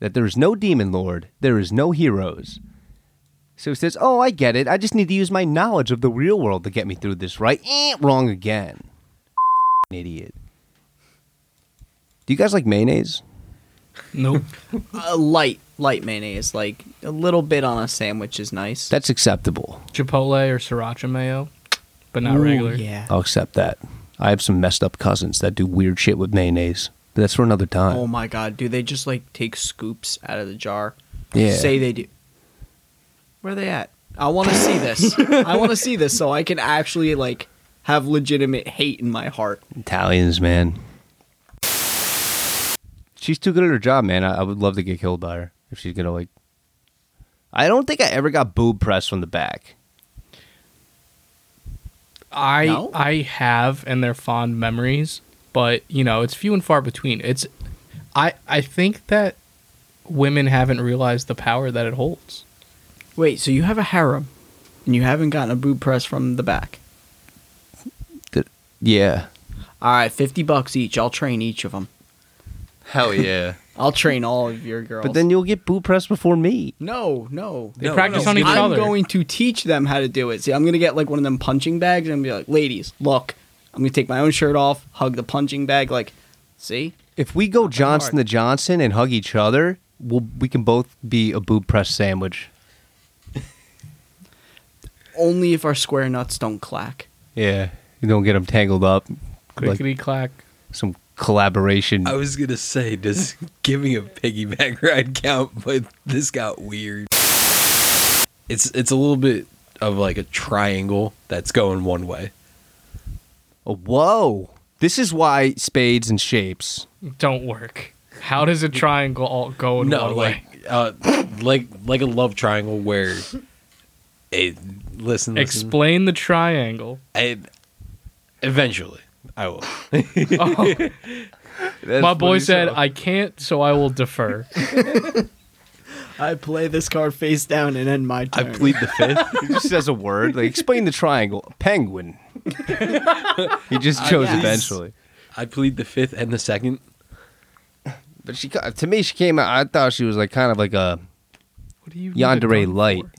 that there is no demon lord, there is no heroes. So he says, "Oh, I get it. I just need to use my knowledge of the real world to get me through this." Right? Eh, wrong again. Idiot. Do you guys like mayonnaise? Nope. A light, light mayonnaise, like a little bit on a sandwich is nice. That's acceptable. Chipotle or sriracha mayo, but not Ooh, regular. Yeah. I'll accept that. I have some messed up cousins that do weird shit with mayonnaise. But that's for another time. Oh my god, do they just like take scoops out of the jar? yeah. Say they do. Where are they at? I want to see this. I want to see this so I can actually like have legitimate hate in my heart. Italians, man. She's too good at her job, man. I, I would love to get killed by her if she's gonna like. I don't think I ever got boob pressed from the back. I No? I have and they're fond memories, but you know, it's few and far between. It's I I think that women haven't realized the power that it holds. Wait, so you have a harem, and you haven't gotten a boob press from the back? Good. Yeah. All right, fifty bucks each. I'll train each of them. Hell yeah. I'll train all of your girls. but then you'll get boob pressed before me. no, no. They No, practice no, on each other. I'm going to teach them how to do it. See, I'm gonna get like one of them punching bags and be like, "Ladies, look, I'm gonna take my own shirt off, hug the punching bag, like, see, If we go Johnson to Johnson and hug each other, we'll, we can both be a boob press sandwich. only if our square nuts don't clack." Yeah. You don't get them tangled up. Like Clickety clack. some collaboration. I was gonna say, does giving a piggyback ride count? But this got weird. It's it's a little bit of like a triangle that's going one way. Whoa. This is why spades and shapes. Don't work. How does a triangle all go in no, one like way? uh, like like a love triangle where it. Listen, listen. Explain the triangle. I, eventually, I will. Oh, my boy said, stuff. "I can't, so I will defer." I play this card face down and end my turn. I plead the fifth. He just says a word. Like, explain the triangle. Penguin. He just chose yes. eventually. I plead the fifth and the second. But she, to me, she came out. I thought she was like kind of like a What do you need a yandere gun light. for?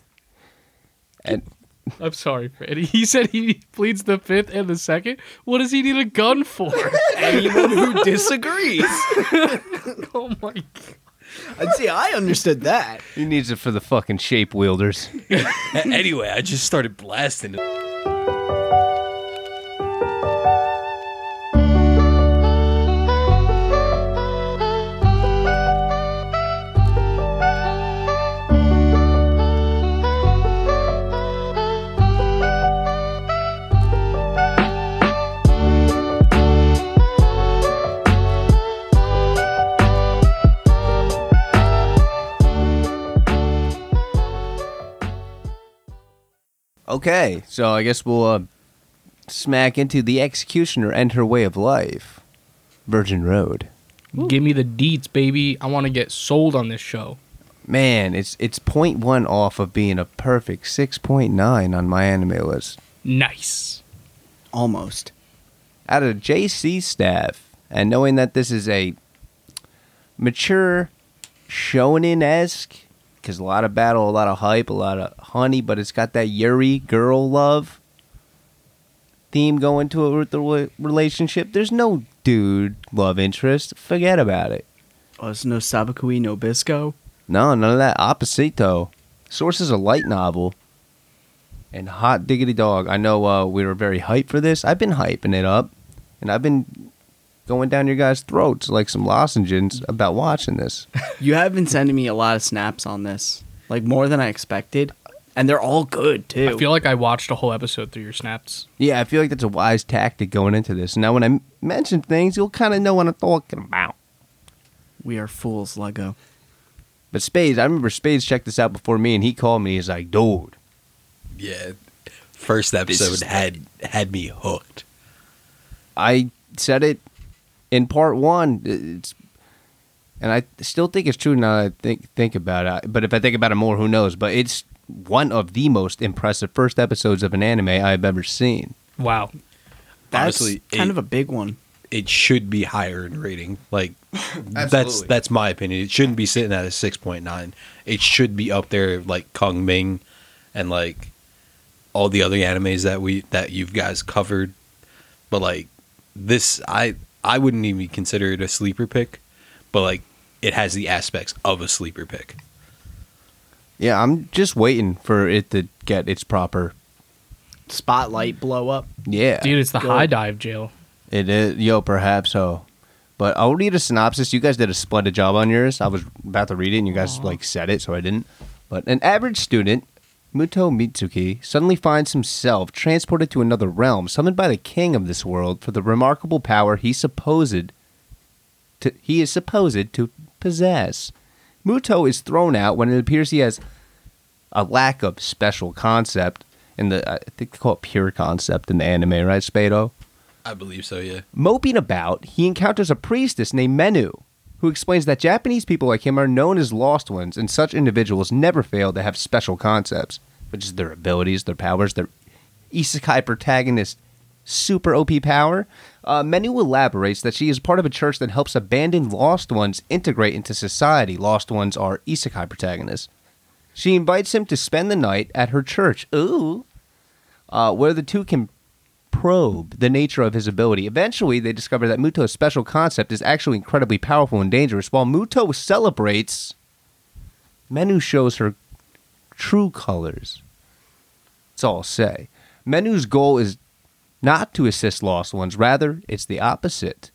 And I'm sorry, Freddie. He said he pleads the fifth and the second. What does he need a gun for? Anyone who disagrees. oh my god. And see, I understood that. he needs it for the fucking shape wielders. A- anyway, I just started blasting. it. Okay, so I guess we'll uh, smack into the executioner and her way of life. Virgin Road. Give me the deets, baby. I want to get sold on this show. Man, it's it's point one off of being a perfect six point nine on my anime list. Nice. Almost. Out of JC staff, and knowing that this is a mature shonen esque, because a lot of battle, a lot of hype, a lot of honey, but it's got that Yuri girl love theme going to it with the relationship. There's no dude love interest. Forget about it. Oh, there's no Sabikui, no Bisco. No, none of that. Opposito. Source is a light novel. And hot diggity dog. I know uh, we were very hyped for this. I've been hyping it up. And I've been going down your guys' throats like some lozenges about watching this. You have been sending me a lot of snaps on this, like more than I expected, and they're all good too. I feel like I watched a whole episode through your snaps. Yeah, I feel like that's a wise tactic going into this. Now, when I m- mention things, you'll kind of know what I'm talking about. we are fools, Lego. But Spades, I remember Spades checked this out before me, and he called me. He's like, dude, Yeah, first episode is- had had me hooked. I said it in part one. It's, and I still think it's true now. that I think think about it. But if I think about it more, who knows? But it's one of the most impressive first episodes of an anime I've ever seen. Wow. That's Honestly, kind it- of a big one. it should be higher in rating. Like that's that's my opinion. It shouldn't be sitting at a six point nine. It should be up there like Kongming and like all the other animes that we that you guys covered. But like this I I wouldn't even consider it a sleeper pick, but like it has the aspects of a sleeper pick. Yeah, I'm just waiting for it to get its proper. Spotlight blow up. Yeah, Dude, it's the Go. HIDIVE jail. it is. Yo, perhaps so. But I'll read a synopsis. You guys did a splendid job on yours. I was about to read it, and you guys like said it, so I didn't. But an average student, Muto Mitsuki, suddenly finds himself transported to another realm, summoned by the king of this world for the remarkable power he supposed to he is supposed to possess. Muto is thrown out when it appears he has a lack of special concept in the I think they call it pure concept in the anime, right, Spado? I believe so, yeah. Moping about, he encounters a priestess named Menu, who explains that Japanese people like him are known as lost ones, and such individuals never fail to have special concepts, which is their abilities, their powers, their isekai protagonist super OP power. Uh, Menu elaborates that she is part of a church that helps abandoned lost ones integrate into society. Lost ones are isekai protagonists. She invites him to spend the night at her church. Ooh. Uh, where the two can probe the nature of his ability. Eventually, they discover that Muto's special concept is actually incredibly powerful and dangerous. While Muto celebrates, Menu shows her true colors. That's all I'll say. Menu's goal is not to assist lost ones, rather, it's the opposite.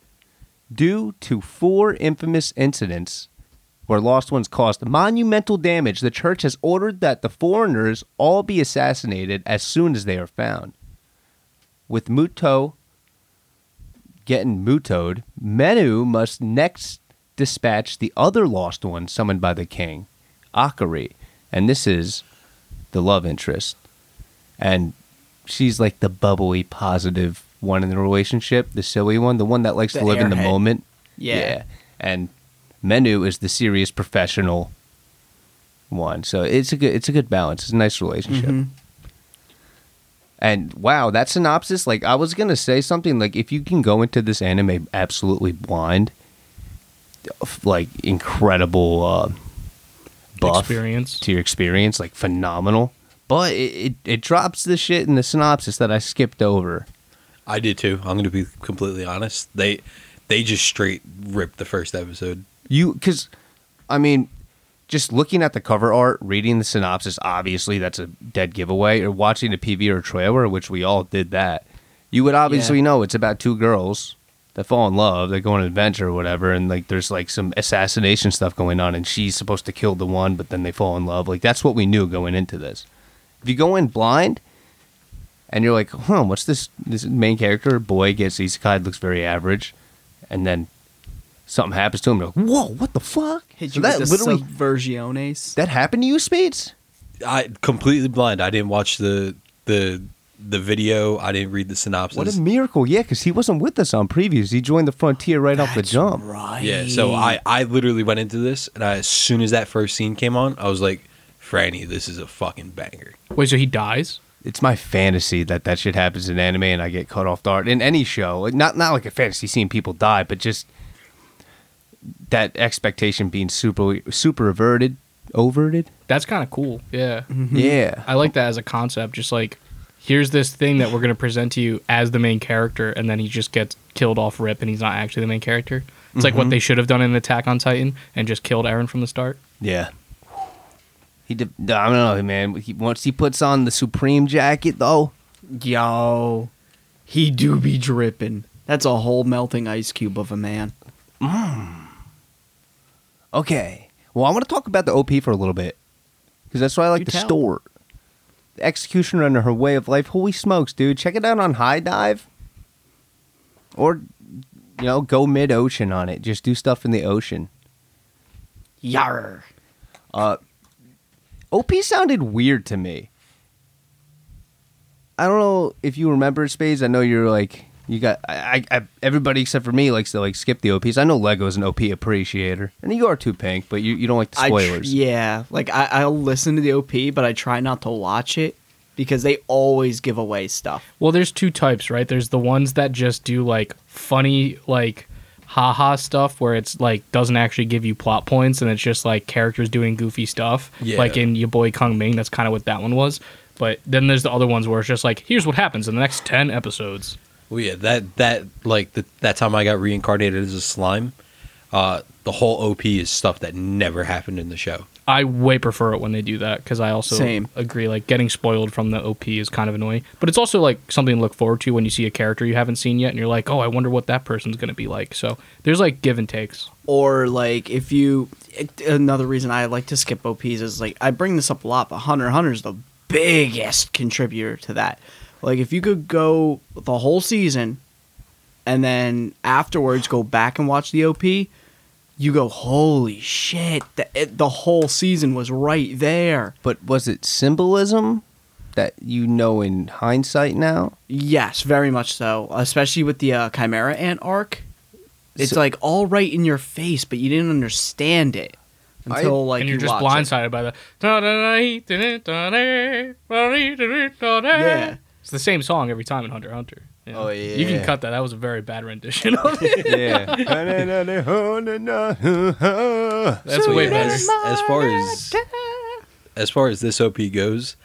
Due to four infamous incidents where lost ones caused monumental damage, the church has ordered that the foreigners all be assassinated as soon as they are found. With Muto getting mutoed, Menu must next dispatch the other lost one summoned by the king, Akari. And this is the love interest. And she's like the bubbly, positive one in the relationship, the silly one, the one that likes The to live in the moment. Yeah. And Menu is the serious professional one. So it's a good it's a good balance. It's a nice relationship. Mhm. And wow, that synopsis, like I was gonna say something like if you can go into this anime absolutely blind, like incredible uh, buff Experience. to your experience, like phenomenal. But it, it, it drops the shit in the synopsis that I skipped over. I did too. I'm going to be completely honest. They they just straight ripped the first episode. You, because, I mean, just looking at the cover art, reading the synopsis, obviously that's a dead giveaway. Or watching a PV or trailer, which we all did that, you would obviously Yeah. know it's about two girls that fall in love, they go on an adventure or whatever, and like there's like some assassination stuff going on, and she's supposed to kill the one, but then they fall in love. Like that's what we knew going into this. If you go in blind, and you're like, huh, what's this? This main character boy gets isekai, looks very average, and then something happens to him. You're like, whoa, what the fuck? Hit So you that with the literally subversiones. that happened to you, Spades? I completely blind. I didn't watch the the the video. I didn't read the synopsis. What a miracle! Yeah, because he wasn't with us on previews. He joined the frontier right off the jump. Right. yeah, so I I literally went into this, and I, as soon as that first scene came on, I was like, "Franny, this is a fucking banger." Wait, so he dies? It's my fantasy that that shit happens in anime and I get cut off guard in any show. Like, Not not like a fantasy seeing people die, but just that expectation being super super averted, overted. That's kind of cool. Yeah. Mm-hmm. Yeah, I like that as a concept. Just like, here's this thing that we're going to present to you as the main character, and then he just gets killed off rip, and he's not actually the main character. It's like what mm-hmm. they should have done in Attack on Titan and just killed Eren from the start. yeah. He did, I don't know, man. He, once he puts on the supreme jacket, though, Yo, he do be dripping. That's a whole melting ice cube of a man. Okay. Well, I want to talk about the OP for a little bit because that's why I like You tell. store. The executioner under her way of life. Holy smokes, dude! Check it out on HIDIVE, or you know, go mid ocean on it. Just do stuff in the ocean. Yar. Uh, OP sounded weird to me. I don't know if you remember Spades. I know you're like you got I, I, I everybody except for me likes to like skip the OPs. I know Lego's an OP appreciator, and you are too, Pink, but you, you don't like the I tr- spoilers. yeah, like I, I'll listen to the OP, but I try not to watch it because they always give away stuff. Well, there's two types, right? There's the ones that just do like funny like haha stuff where it's like doesn't actually give you plot points and it's just like characters doing goofy stuff. Yeah. Like in your boy Kongming, that's kind of what that one was. But then there's the other ones where it's just like, here's what happens in the next ten episodes. Well, yeah, that that like the, that time I got reincarnated as a slime, uh, the whole OP is stuff that never happened in the show. I way prefer it when they do that because I also Same. agree. Like getting spoiled from the OP is kind of annoying, but it's also like something to look forward to when you see a character you haven't seen yet, and you're like, oh, I wonder what that person's gonna be like. So there's like give and takes. or like if you another reason I like to skip OPs is like I bring this up a lot, but Hunter x Hunter is the biggest contributor to that. Like if you could go the whole season and then afterwards go back and watch the OP, you go, holy shit, the, it, the whole season was right there. But was it symbolism that you know in hindsight now? Yes, very much so. Especially with the uh, Chimera Ant arc. It's So- like all right in your face, but you didn't understand it until like and you're you just watch it. blindsided by the. Yeah. It's the same song every time in Hunter Hunter. You know? Oh, You can cut that. That was a very bad rendition of it. Yeah. That's So, way better. As, as far as as far as this OP goes,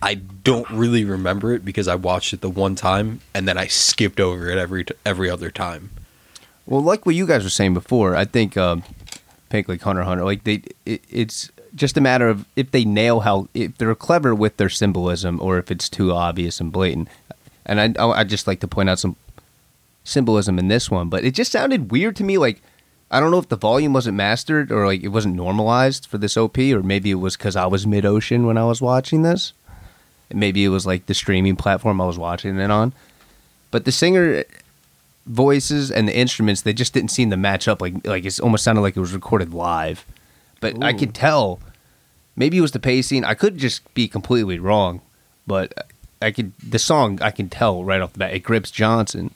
I don't really remember it because I watched it the one time and then I skipped over it every every other time. Well, like what you guys were saying before, I think um, pick like Hunter Hunter. Like they, it, it's just a matter of if they nail how if they're clever with their symbolism or if it's too obvious and blatant. And I, I just like to point out some symbolism in this one, but it just sounded weird to me. Like I don't know if the volume wasn't mastered or like it wasn't normalized for this OP, or maybe it was because I was mid ocean when I was watching this. And maybe it was like the streaming platform I was watching it on. But the singer voices and the instruments they just didn't seem to match up like like it almost sounded like it was recorded live but i Ooh. could tell maybe it was the pacing i could just be completely wrong but i could the song i can tell right off the bat it grips johnson.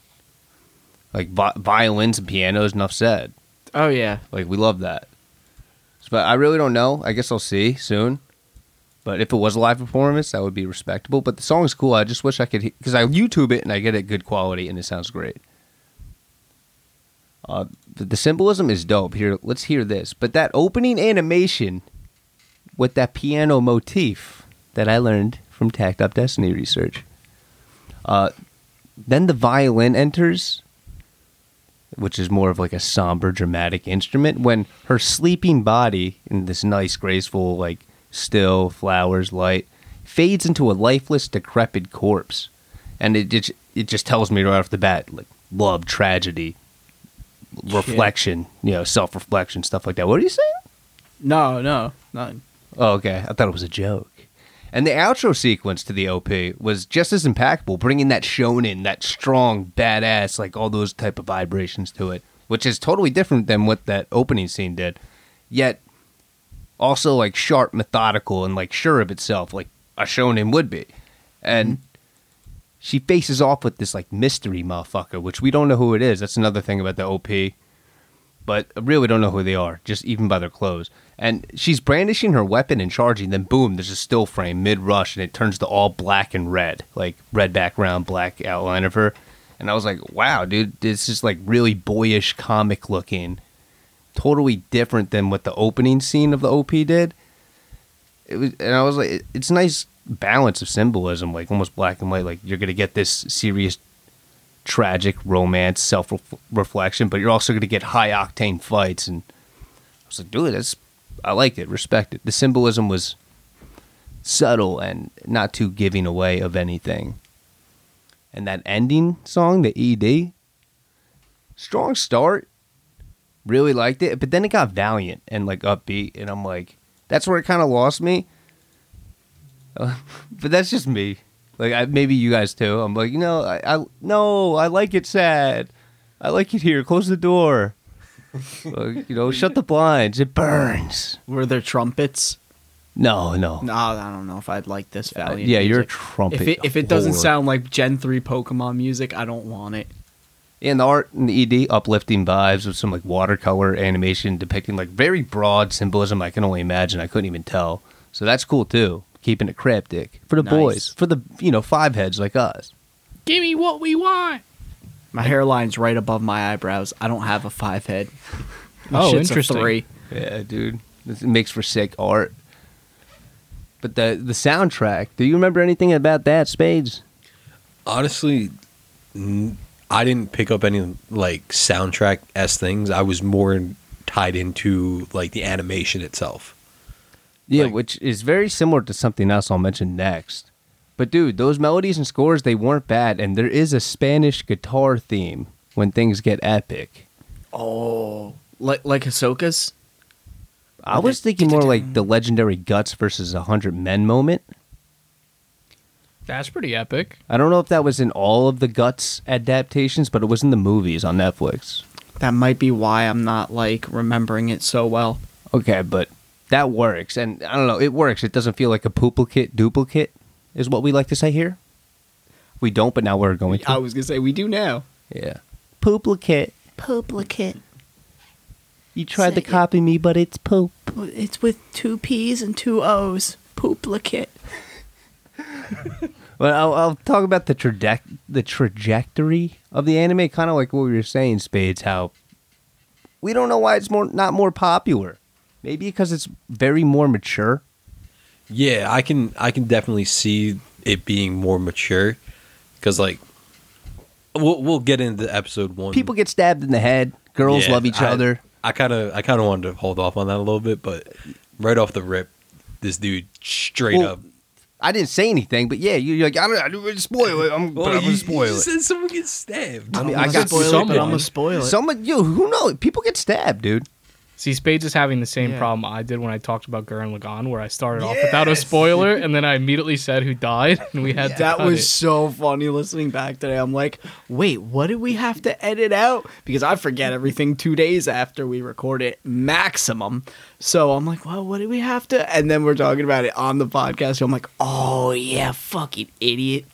Like vi- violins and pianos enough said. Oh yeah. like we love that. But i really don't know. I guess i'll see soon. But if it was a live performance that would be respectable. But the song is cool. I just wish i could because i youtube it and i get it good quality and it sounds great. Uh, the, the symbolism is dope. Here, let's hear this. But that opening animation with that piano motif that I learned from Takt Op. Destiny research. Uh, then the violin enters, which is more of like a somber, dramatic instrument. When her sleeping body in this nice, graceful, like still flowers, light, fades into a lifeless, decrepit corpse, and it just it just tells me right off the bat, like love, tragedy, reflection, you know, self reflection, stuff like that. What are you saying? No, no, none. Oh, okay. I thought it was a joke. And the outro sequence to the OP was just as impactful, bringing that shonen, that strong, badass, like all those type of vibrations to it, which is totally different than what that opening scene did. Yet, also like sharp, methodical, and like sure of itself, like a shonen would be. And she faces off with this like mystery motherfucker, which we don't know who it is. That's another thing about the OP. But I really don't know who they are, just even by their clothes. And she's brandishing her weapon and charging, then boom, there's a still frame mid rush and it turns to all black and red, like red background, black outline of her. And I was like, wow, dude, this is like really boyish comic looking. Totally different than what the opening scene of the OP did. It was, and I was like, it's a nice balance of symbolism, like almost black and white. Like you're gonna get this serious, tragic romance, self reflection, but you're also gonna get high octane fights. And I was like, dude, that's I liked it, respect it. The symbolism was subtle and not too giving away of anything. And that ending song, the ED, strong start. Really liked it, but then it got valiant and like upbeat, and I'm like, that's where it kind of lost me. But that's just me. Like I, maybe you guys too. I'm like, you know, I, I no, I like it sad. I like it here. Close the door. Like, you know, shut the blinds. It burns. Were there trumpets? No, no. No, I don't know if I'd like this Uh, Valiant. yeah, you're a trumpet. If it if it doesn't whore. sound like Gen three Pokemon music, I don't want it. in the art and the ED, uplifting vibes with some like watercolor animation depicting like very broad symbolism I can only imagine. I couldn't even tell. So that's cool too. Keeping it cryptic for the Nice. boys, for the you know five heads like us. Give me what we want. My hairline's right above my eyebrows. I don't have a five head. My Oh, shit's a interesting. three. Yeah, dude. This makes for sick art. But the the soundtrack, do you remember anything about that, Spades? Honestly, n- I didn't pick up any like soundtrack s things. I was more tied into like the animation itself. Yeah, Like- which is very similar to something else I'll mention next. But dude, those melodies and scores they weren't bad, and there is a Spanish guitar theme when things get epic. Oh, like like Ahsoka's. I was thinking more like the legendary Guts versus a hundred men moment. That's pretty epic. I don't know if that was in all of the Guts adaptations, but it was in the movies on Netflix. That might be why I'm not like remembering it so well. Okay, but that works, and I don't know, it works. It doesn't feel like a duplicate. Duplicate is what we like to say here. We don't, but now we're going to. I was gonna say we do now. Yeah. Pooplicate. Pooplicate. You tried to Say it. copy me, but it's poop. It's with two P's and two O's. Pooplicate. But I'll, I'll talk about the traje- the trajectory of the anime, kind of like what we were saying, Spades. How we don't know why it's more not more popular. Maybe because it's very more mature. Yeah, I can I can definitely see it being more mature because like we'll we'll get into episode one. People get stabbed in the head. Girls Yeah, love each I- other. I kind of I kind of wanted to hold off on that a little bit, but right off the rip, this dude straight Well, up. I didn't say anything, but yeah, you're like, I don't, I don't spoil it. I'm, but I'm gonna spoil it. said someone gets stabbed. I mean, I'm I gonna got spoil it, but someone. I'm gonna spoil it. Someone, yo, who knows? People get stabbed, dude. See, Spades is having the same Yeah. problem I did when I talked about Gurren Lagann, where I started off without a spoiler, and then I immediately said who died, and we had to that cut was it. so funny listening back today. I'm like, wait, what did we have to edit out? Because I forget everything two days after we record it, maximum. So I'm like, well, what did we have to? And then we're talking about it on the podcast. So I'm like, oh yeah, fucking idiot.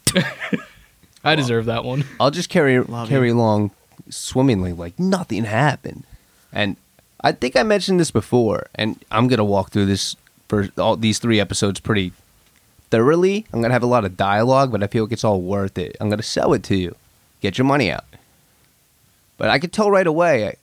I deserve that one. I'll just carry Love carry you. along swimmingly like nothing happened. And I think I mentioned this before, and I'm gonna walk through this for all these three episodes pretty thoroughly. I'm gonna have a lot of dialogue, but I feel like it's all worth it. I'm gonna sell it to you, get your money out. But I could tell right away,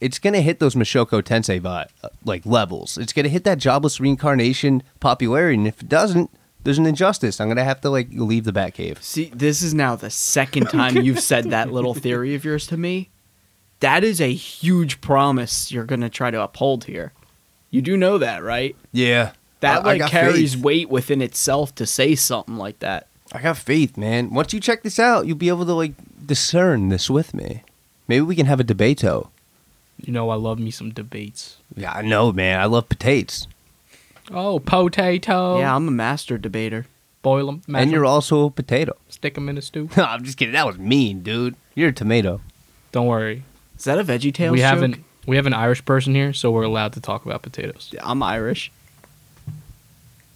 it's gonna hit those Mushoku Tensei vi- uh, like levels. It's gonna hit that jobless reincarnation popularity, and if it doesn't, there's an injustice. I'm gonna have to like leave the Batcave. See, this is now the second time you've said that little theory of yours to me. That is a huge promise you're gonna try to uphold here. You do know that, right? Yeah, That I- I like got carries faith. weight within itself to say something like that. I got faith, man. Once you check this out, you'll be able to like discern this with me. Maybe we can have a debato. You know, I love me some debates. Yeah, I know, man. I love potatoes. Oh, potato. Yeah, I'm a master debater. Boil them. and you're also a potato. Stick them in a stew. No, I'm just kidding. That was mean, dude. You're a tomato. Don't worry. Is that a Veggie Tales we joke? haven't. We have an Irish person here, so we're allowed to talk about potatoes. I'm Irish.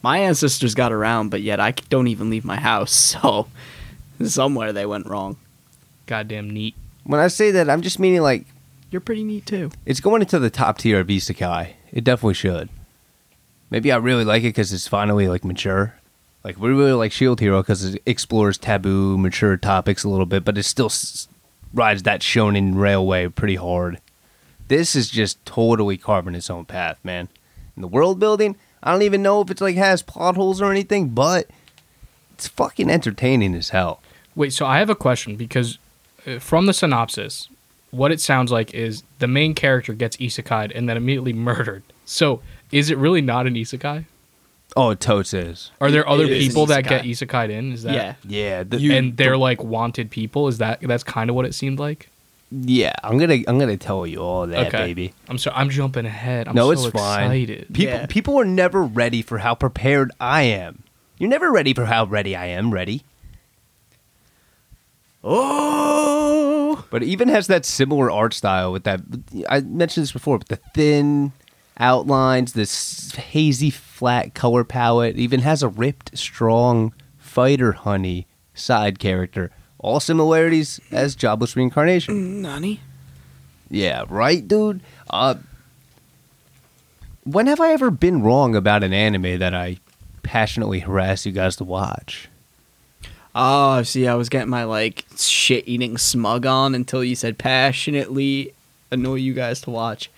My ancestors got around, but yet I don't even leave my house. So somewhere they went wrong. Goddamn neat. When I say that, I'm just meaning like You're pretty neat too. it's going into the top tier of isekai. It definitely should. Maybe I really like it because it's finally like mature. Like we really like Shield Hero because it explores taboo, mature topics a little bit, but it's still s- rides that shonen railway pretty hard. This is just totally carving its own path, man. The world building, I don't even know if it's like has plot holes or anything, but it's fucking entertaining as hell. Wait, so I have a question because uh, from the synopsis, what it sounds like is the main character gets isekai'd and then immediately murdered. So is it really not an isekai? Oh, it totes is. Are there other is people that get isekai'd in? Is that yeah. Yeah, the, You- and they're like wanted people? Is that that's kind of what it seemed like? yeah. I'm gonna I'm gonna tell you all that, Okay. baby. I'm sorry, I'm jumping ahead. I'm no, so it's fine. People Yeah. people are never ready for how prepared I am. You're never ready for how ready I am. Ready, Oh. but it even has that similar art style with that. I mentioned this before, but the thin outlines, this hazy flat color palette, even has a ripped, strong fighter honey side character. All similarities as Jobless Reincarnation. Nani? Yeah, right, dude. Uh, when have I ever been wrong about an anime that I passionately harass you guys to watch? Oh, see, I was getting my like shit eating smug on until you said passionately annoy you guys to watch.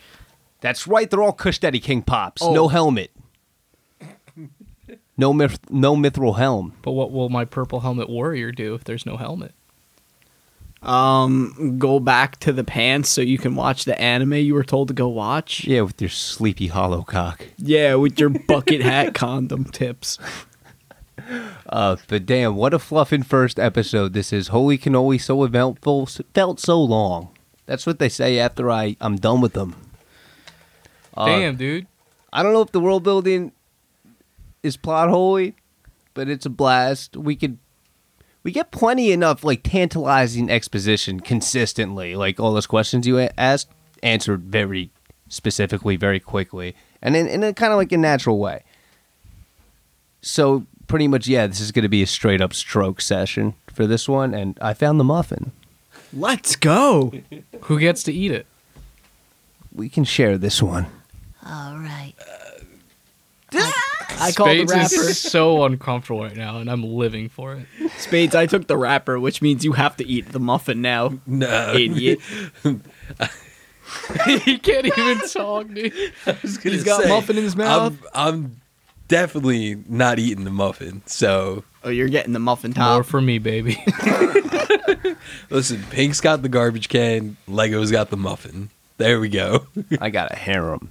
That's right. They're all Kush Daddy King pops. Oh. No helmet. No myth, no mithril helm. But what will my purple helmet warrior do if there's no helmet? Um, go back to the pants so you can watch the anime you were told to go watch. Yeah, with your sleepy hollow cock. Yeah, with your bucket hat condom tips. Uh, but damn, what a fluffing first episode this is. Holy cannoli, so eventful, felt so long. That's what they say after I I'm done with them. Uh, Damn, dude. I don't know if the world building is plot holy, but it's a blast. We could we get plenty enough like tantalizing exposition consistently. Like all those questions you asked answered very specifically, very quickly, and in, in a kind of like a natural way. So pretty much, yeah, this is going to be a straight up stroke session for this one, and I found the muffin. Let's go. Who gets to eat it? We can share this one. All right. Uh, I called the Spades wrapper. is so uncomfortable right now, and I'm living for it. Spades, I took the wrapper, which means you have to eat the muffin now. No, Idiot. he can't even talk, dude. I was gonna He's got say, muffin in his mouth. I'm, I'm definitely not eating the muffin. So Oh, you're getting the muffin top. More top. for me, baby. listen, Pink's got the garbage can. Lego's got the muffin. There we go. I got a harem.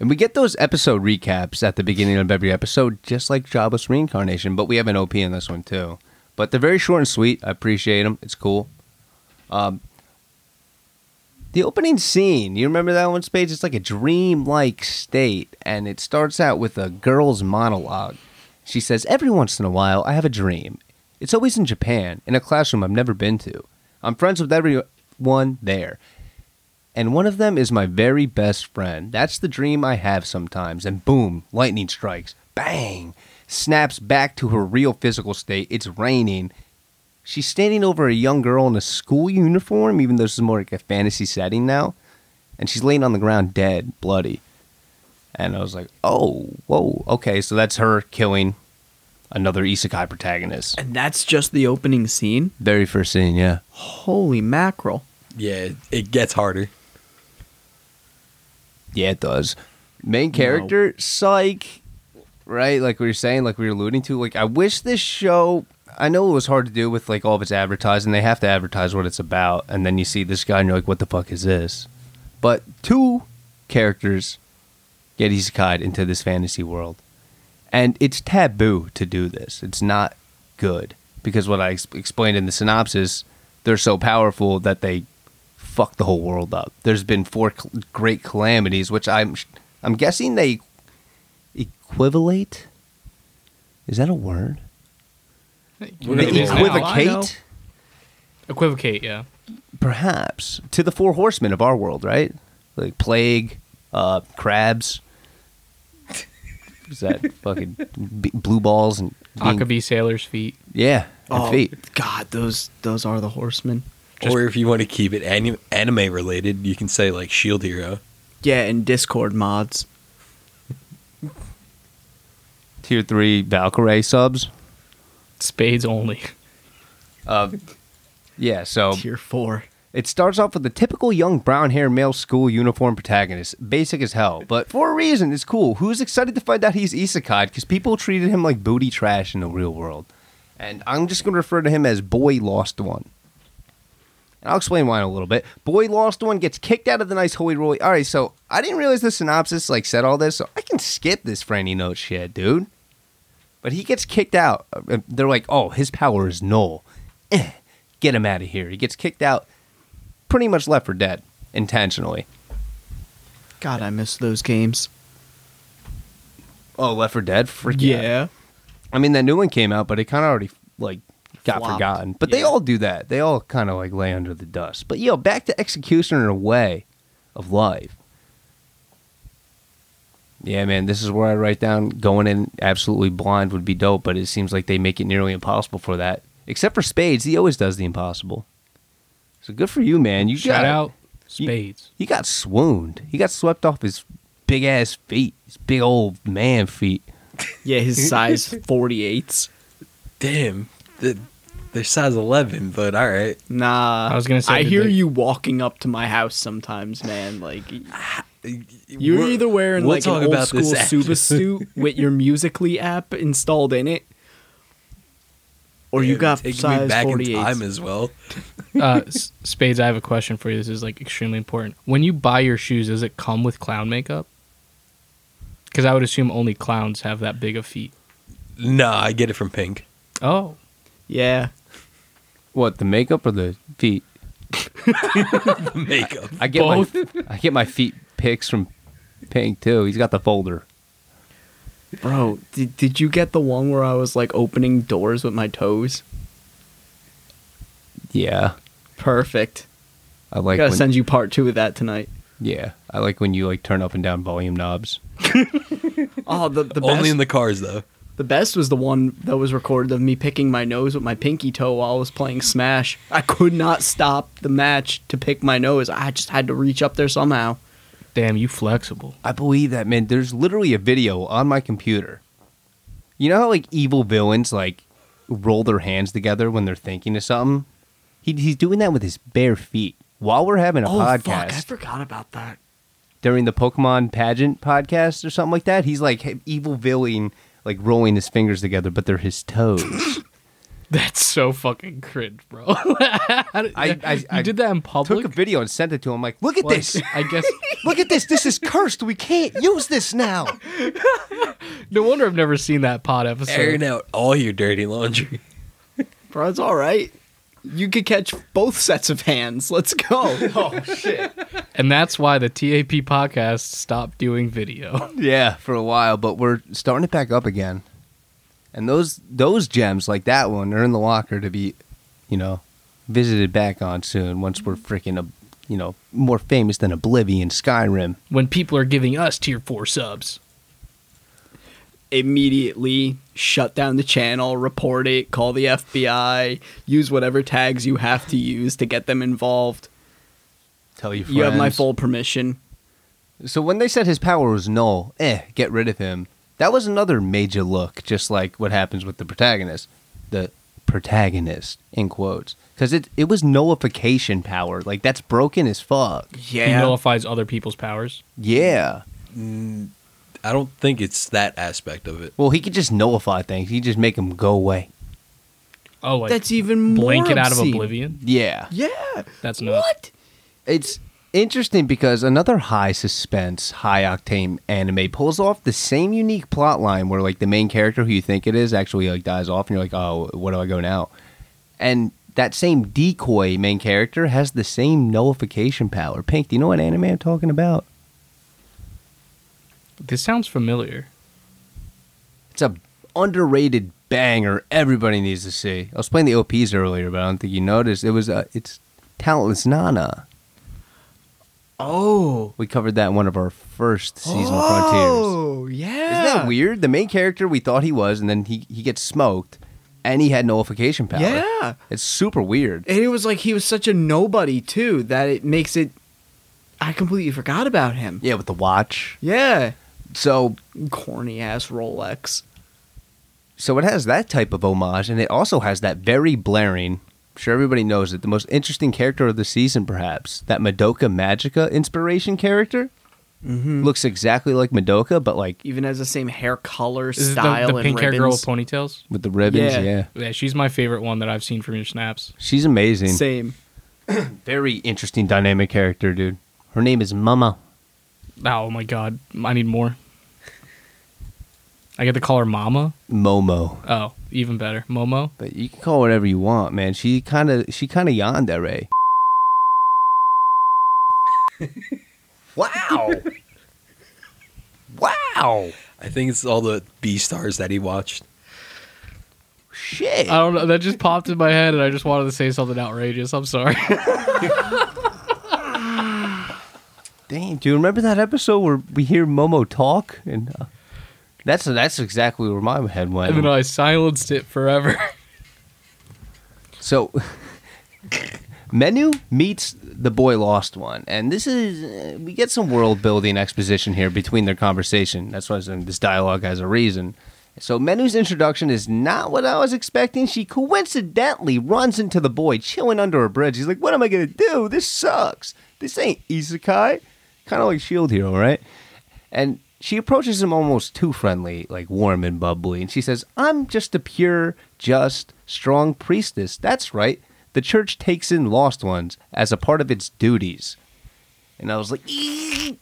And we get those episode recaps at the beginning of every episode, just like Jobless Reincarnation, but we have an OP in this one too. But they're very short and sweet. I appreciate them. It's cool. Um, the opening scene, you remember that one, Spades? It's like a dream-like state, and it starts out with a girl's monologue. She says, Every once in a while, I have a dream. It's always in Japan, in a classroom I've never been to. I'm friends with everyone there and one of them is my very best friend. That's the dream I have sometimes. And boom, lightning strikes. Bang! Snaps back to her real physical state. It's raining. She's standing over a young girl in a school uniform, even though this is more like a fantasy setting now. And she's laying on the ground dead, bloody. And I was like, oh, whoa, okay, so that's her killing another isekai protagonist. And that's just the opening scene? Very first scene, yeah. Holy mackerel. yeah, it gets harder. Yeah, it does. Main character, psych, right? Like we were saying, like we were alluding to. Like I wish this show. I know it was hard to do with like all of its advertising. They have to advertise what it's about, and then you see this guy, and you're like, "What the fuck is this?" But two characters get isekai'd into this fantasy world, and it's taboo to do this. It's not good because what I ex- explained in the synopsis, they're so powerful that they fuck the whole world up. There's been four cl- great calamities, which I'm I'm guessing they equivalate. Is that a word? They it is. equivocate, Equivocate, yeah. perhaps, to the four horsemen of our world, right? Like plague, uh, crabs. Is that fucking b- blue balls and being- Akabi Sailor's feet. yeah, and Oh, feet. God, those those are the horsemen. Or if you want to keep it anim- anime related, you can say like Shield Hero. Yeah, and Discord mods. Tier three Valkyrie subs. Spades only. Uh, yeah, so Tier four. It starts off with the typical young brown haired male school uniform protagonist. Basic as hell, but for a reason, it's cool. Who's excited to find out he's isekai? Because people treated him like booty trash in the real world. And I'm just going to refer to him as Boy Lost One. And I'll explain why in a little bit. Boy Lost One gets kicked out of the nice holy roly. All right, so I didn't realize the synopsis like said all this, so I can skip this Franny Note shit, dude. But he gets kicked out. Uh, They're like, oh, his power is null. Eh, get him out of here. He gets kicked out pretty much left for dead intentionally. God, I miss those games. Oh, Left for Dead? Forget. Yeah. I mean, that new one came out, but it kind of already like got Flopped. forgotten. But they all do that. They all kind of like lay under the dust. But yo, back to execution in a way of life. Yeah, man, this is where I write down going in absolutely blind would be dope, but it seems like they make it nearly impossible for that. Except for Spades, he always does the impossible. So good for you, man. You Shout got out you- Spades. He got swooned. He got swept off his big ass feet, his big old man feet. Yeah, his size 48s. Damn, the, They're size 11, but all right. Nah. I was gonna say, I hear they- you walking up to my house sometimes, man. Like you're We're- either wearing we'll like an old school this. Suba suit with your Musical.ly app installed in it, or you got take me size back in 48. time as well. uh, Spades, I have a question for you. This is like extremely important. When you buy your shoes, does it come with clown makeup? Because I would assume only clowns have that big of feet. Nah, I get it from Pink. Oh, Yeah. What the makeup or the feet? The makeup. I get Both. my I get my feet pics from Pink too. He's got the folder. Bro, did, did you get the one where I was like opening doors with my toes? Yeah, Perfect. I I like. gotta when, send you part two of that tonight. yeah, I like when you like turn up and down volume knobs. Oh, the the best, Only in the cars, though. The best was the one that was recorded of me picking my nose with my pinky toe while I was playing Smash. I could not stop the match to pick my nose. I just had to reach up there somehow. damn, you flexible. I believe that man. There's literally a video on my computer. You know how like evil villains like roll their hands together when they're thinking of something. He, he's doing that with his bare feet while we're having a oh podcast fuck! I forgot about that. during the Pokemon pageant podcast or something like that. He's like evil villain, like rolling his fingers together, but they're his toes. That's so fucking cringe, bro. How I- I- you I did that in public. Took a video and sent it to him. Like, look at Like, this. I guess. Look at this. This is cursed. We can't use this now. No wonder I've never seen that pod episode. Airing out all your dirty laundry. Bro, it's all right. You could catch both sets of hands. Let's go. Oh shit. And that's why the TAP podcast stopped doing video. Yeah, for a while, but we're starting it back up again. And those those gems like that one are in the locker to be, you know, visited back on soon once we're freaking a, you know, more famous than Oblivion, Skyrim. when people are giving us tier four subs. Immediately shut down the channel, report it, call the FBI, use whatever tags you have to use to get them involved. Tell your friends. You have my full permission. So when they said his power was null, eh, get rid of him. That was another major look, just like what happens with the protagonist, the protagonist in quotes, because it it was nullification power. Like that's broken as fuck. He nullifies other people's powers. Yeah. I don't think it's that aspect of it. Well, he could just nullify things. He could just make them go away. Oh, like That's even more blink it out of obscene. oblivion. Yeah. Yeah. That's nuts. What? It's interesting because another high suspense, high octane anime pulls off the same unique plot line where like the main character who you think it is actually like dies off and you're like, "Oh, where do I go now?" And that same decoy main character has the same nullification power. Pink, do you know what anime I'm talking about? This sounds familiar. It's a underrated banger everybody needs to see. I was playing the OPs earlier, but I don't think you noticed. It was uh, it's Talentless Nana. Oh. We covered that in one of our first season frontiers. Oh, yeah. Isn't that weird? The main character we thought he was, and then he, he gets smoked, and he had nullification power. Yeah. It's super weird. And it was like he was such a nobody too that it makes it. I completely forgot about him. Yeah, with the watch. Yeah, So corny ass Rolex. so it has that type of homage, and it also has that very blaring. I'm sure everybody knows it. The most interesting character of the season, perhaps that Madoka Magica inspiration character Mm-hmm. looks exactly like Madoka, but like Even has the same hair color, Is it style, the, the and pink hair girl ribbons. with ponytails? with the ribbons. Yeah. Yeah, Yeah, she's my favorite one that I've seen from your snaps. she's amazing. Same. Very interesting, dynamic character, dude. Her name is Mama. Oh my god, I need more. I get to call her Mama. Momo. Oh, even better, Momo. But you can call her whatever you want, man. She kind of she kind of yandere. wow. wow. I think it's all the B stars that he watched. Shit. I don't know. That just popped in my head, and I just wanted to say something outrageous. I'm sorry. Damn, do you remember that episode where we hear Momo talk? And uh, that's that's exactly where my head went. and then I silenced it forever. So, Menu meets the boy lost one, and this is uh, we get some world building exposition here between their conversation. That's why I said this dialogue has a reason, So Menu's introduction is not what I was expecting. She coincidentally runs into the boy chilling under a bridge. He's like, "What am I gonna do? This sucks. This ain't isekai." Kind of like Shield Hero, right? And she approaches him almost too friendly, like warm and bubbly. And she says, "I'm just a pure, just, strong priestess. That's right. The church takes in lost ones as a part of its duties." And I was like, "Eek,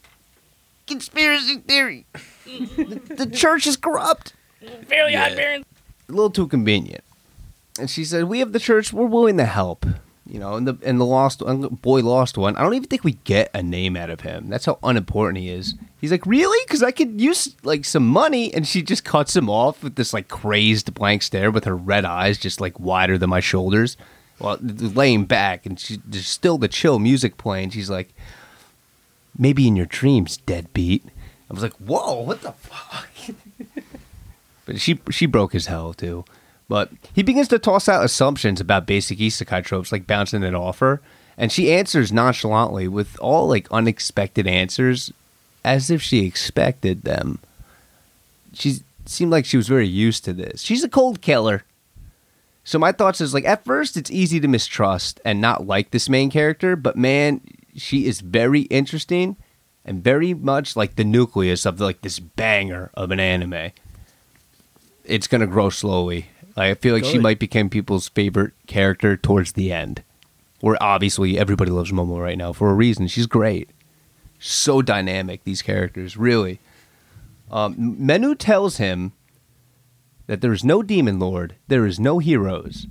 "Conspiracy theory. the, the church is corrupt." Fairly Yeah. odd parents. a little too convenient. And she said, "We have the church. We're willing to help." You know, and the and the lost boy lost one. I don't even think we get a name out of him. That's how unimportant he is. He's like, "Really? Because I could use like some money." And she just cuts him off with this like crazed blank stare with her red eyes just like wider than my shoulders, Well, laying back. And she there's still the chill music playing. She's like, "Maybe in your dreams, deadbeat." I was like, "Whoa, what the fuck?" But she she broke his hell too. But he begins to toss out assumptions about basic isekai tropes, like bouncing an offer, and she answers nonchalantly with all like unexpected answers, as if she expected them. She seemed like she was very used to this. She's a cold killer. So my thoughts is like at first it's easy to mistrust and not like this main character, but man, she is very interesting and very much like the nucleus of like this banger of an anime it's gonna grow slowly. Like, I feel like she might become people's favorite character towards the end. Where obviously everybody loves Momo right now for a reason. She's great, so dynamic. These characters really. Um, Menu tells him that there is no demon lord, there is no heroes.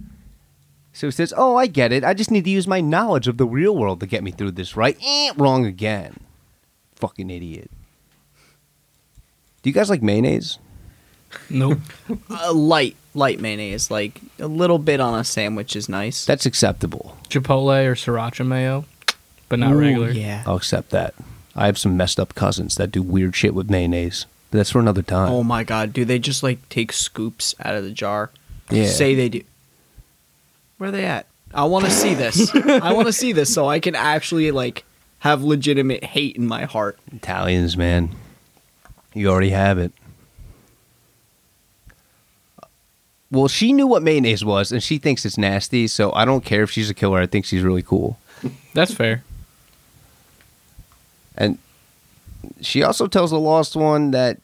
So he says, "Oh, I get it. I just need to use my knowledge of the real world to get me through this." Right? Eh, wrong again. Fucking idiot. Do you guys like mayonnaise? Nope. Uh, light, light mayonnaise, like a little bit on a sandwich is nice. That's acceptable. Chipotle or sriracha mayo, but not Ooh, regular. Yeah. I'll accept that. I have some messed up cousins that do weird shit with mayonnaise. But that's for another time. Oh my god, do they just like take scoops out of the jar? Yeah. Say they do. Where are they at? I want to see this. I want to see this so I can actually like have legitimate hate in my heart. Italians, man. You already have it. Well, she knew what mayonnaise was, and she thinks it's nasty, so I don't care if she's a killer. I think she's really cool. That's fair. And she also tells the Lost One that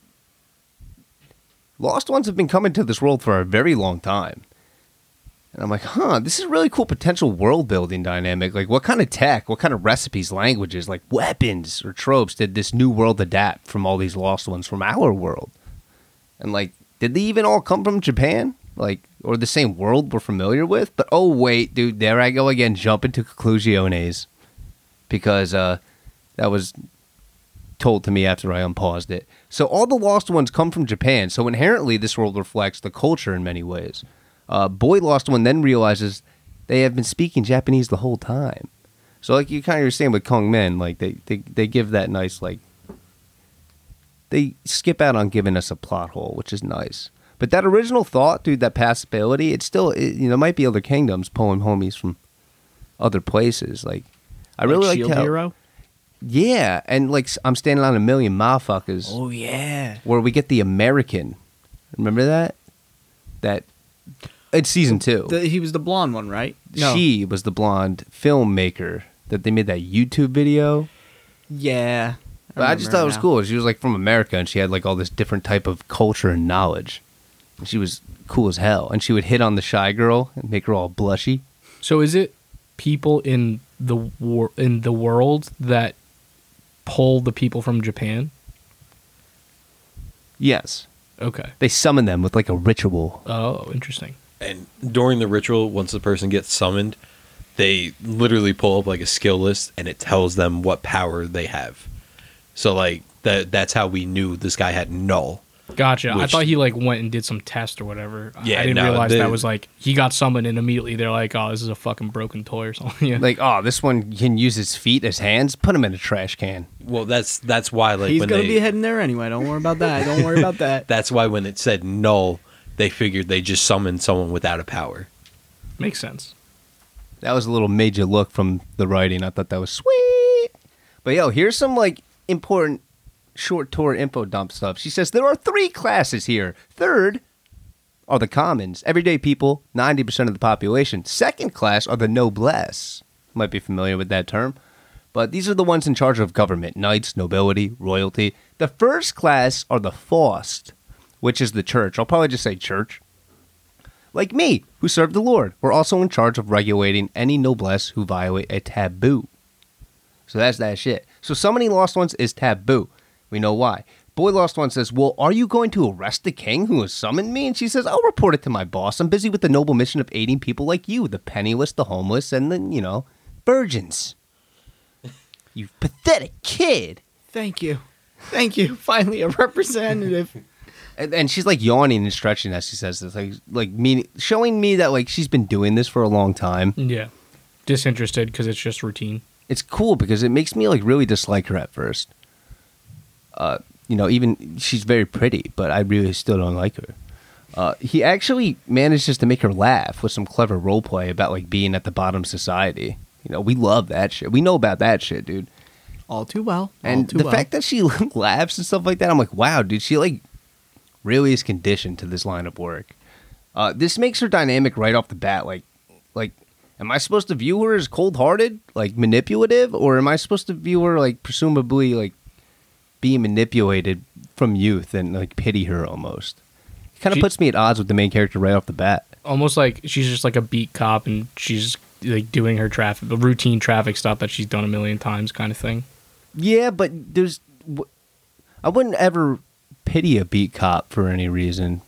Lost Ones have been coming to this world for a very long time. And I'm like, huh, this is really cool potential world building dynamic. Like, what kind of tech, what kind of recipes, languages, like weapons or tropes did this new world adapt from all these Lost Ones from our world? And, like, did they even all come from Japan? Like, or the same world we're familiar with? But oh, wait, dude, there I go again, jumping to conclusiones. Because, uh, that was told to me after I unpaused it. So all the lost ones come from Japan. So inherently, this world reflects the culture in many ways. Uh, Boy Lost One then realizes they have been speaking Japanese the whole time. So like you kind of were saying with Kongming, like they, they they give that nice like they skip out on giving us a plot hole, which is nice. But that original thought, dude, that passability, it's still it, you know might be other kingdoms pulling homies from other places. Like I really like Shield how Hero. yeah, and like I'm standing on a million motherfuckers Oh yeah. where we get the American. Remember that? That it's season two. The, he was the blonde one, right? She was the blonde filmmaker that they made that YouTube video. Yeah. But I, just thought it was now. cool. She was like from America and she had like all this different type of culture and knowledge. And she was cool as hell. And she would hit on the shy girl and make her all blushy. So is it people in the war in the world that pull the people from Japan? Yes. Okay. They summon them with like a ritual. Oh, interesting. And during the ritual, once the person gets summoned, they literally pull up like a skill list and it tells them what power they have. So like that that's how we knew this guy had null. Gotcha. I thought he like went and did some test or whatever. I- Yeah, I didn't no, realize the- that was like he got summoned and immediately they're like, "Oh, this is a fucking broken toy or something." yeah. Like, oh, this one can use his feet as hands. Put him in a trash can. Well, that's that's why like He's when gonna they be heading there anyway. Don't worry about that. Don't worry about that. that's why when it said null, they figured they just summoned someone without a power. Makes sense. That was a little major look from the writing. I thought that was sweet. But yo, here's some like important short tour info dump stuff. She says there are three classes here. Third, are the commons, everyday people, 90% of the population. Second class are the noblesse. Might be familiar with that term. But these are the ones in charge of government knights, nobility, royalty. The first class are the Faust, which is the church. I'll probably just say church. Like me, who serve the Lord. We're also in charge of regulating any noblesse who violate a taboo. So that's that shit. So summoning lost ones is taboo. We know why. Boy Lost One says, Well, are you going to arrest the king who has summoned me? And she says, I'll report it to my boss. I'm busy with the noble mission of aiding people like you, the penniless, the homeless, and the, you know, virgins. You pathetic kid. Thank you. Thank you. Finally, a representative. And, and she's like yawning and stretching as she says this, like, like me, showing me that like she's been doing this for a long time. Yeah. Disinterested because it's just routine. It's cool because it makes me like really dislike her at first. Uh, you know, even she's very pretty, but I really still don't like her. Uh, he actually manages to make her laugh with some clever role play about like being at the bottom society. You know, we love that shit. We know about that shit, dude. All too well. And too the well. fact that she laughs and stuff like that, I'm like, wow, dude, she like really is conditioned to this line of work. Uh, this makes her dynamic right off the bat. Like, like, am I supposed to view her as cold hearted, like manipulative, or am I supposed to view her like presumably like being manipulated from youth and like pity her almost? It kind of She- puts me at odds with the main character right off the bat. Almost like she's just like a beat cop and she's like doing her traffic, the routine traffic stop that she's done a million times kind of thing. Yeah, but there's, w- I wouldn't ever pity a beat cop for any reason,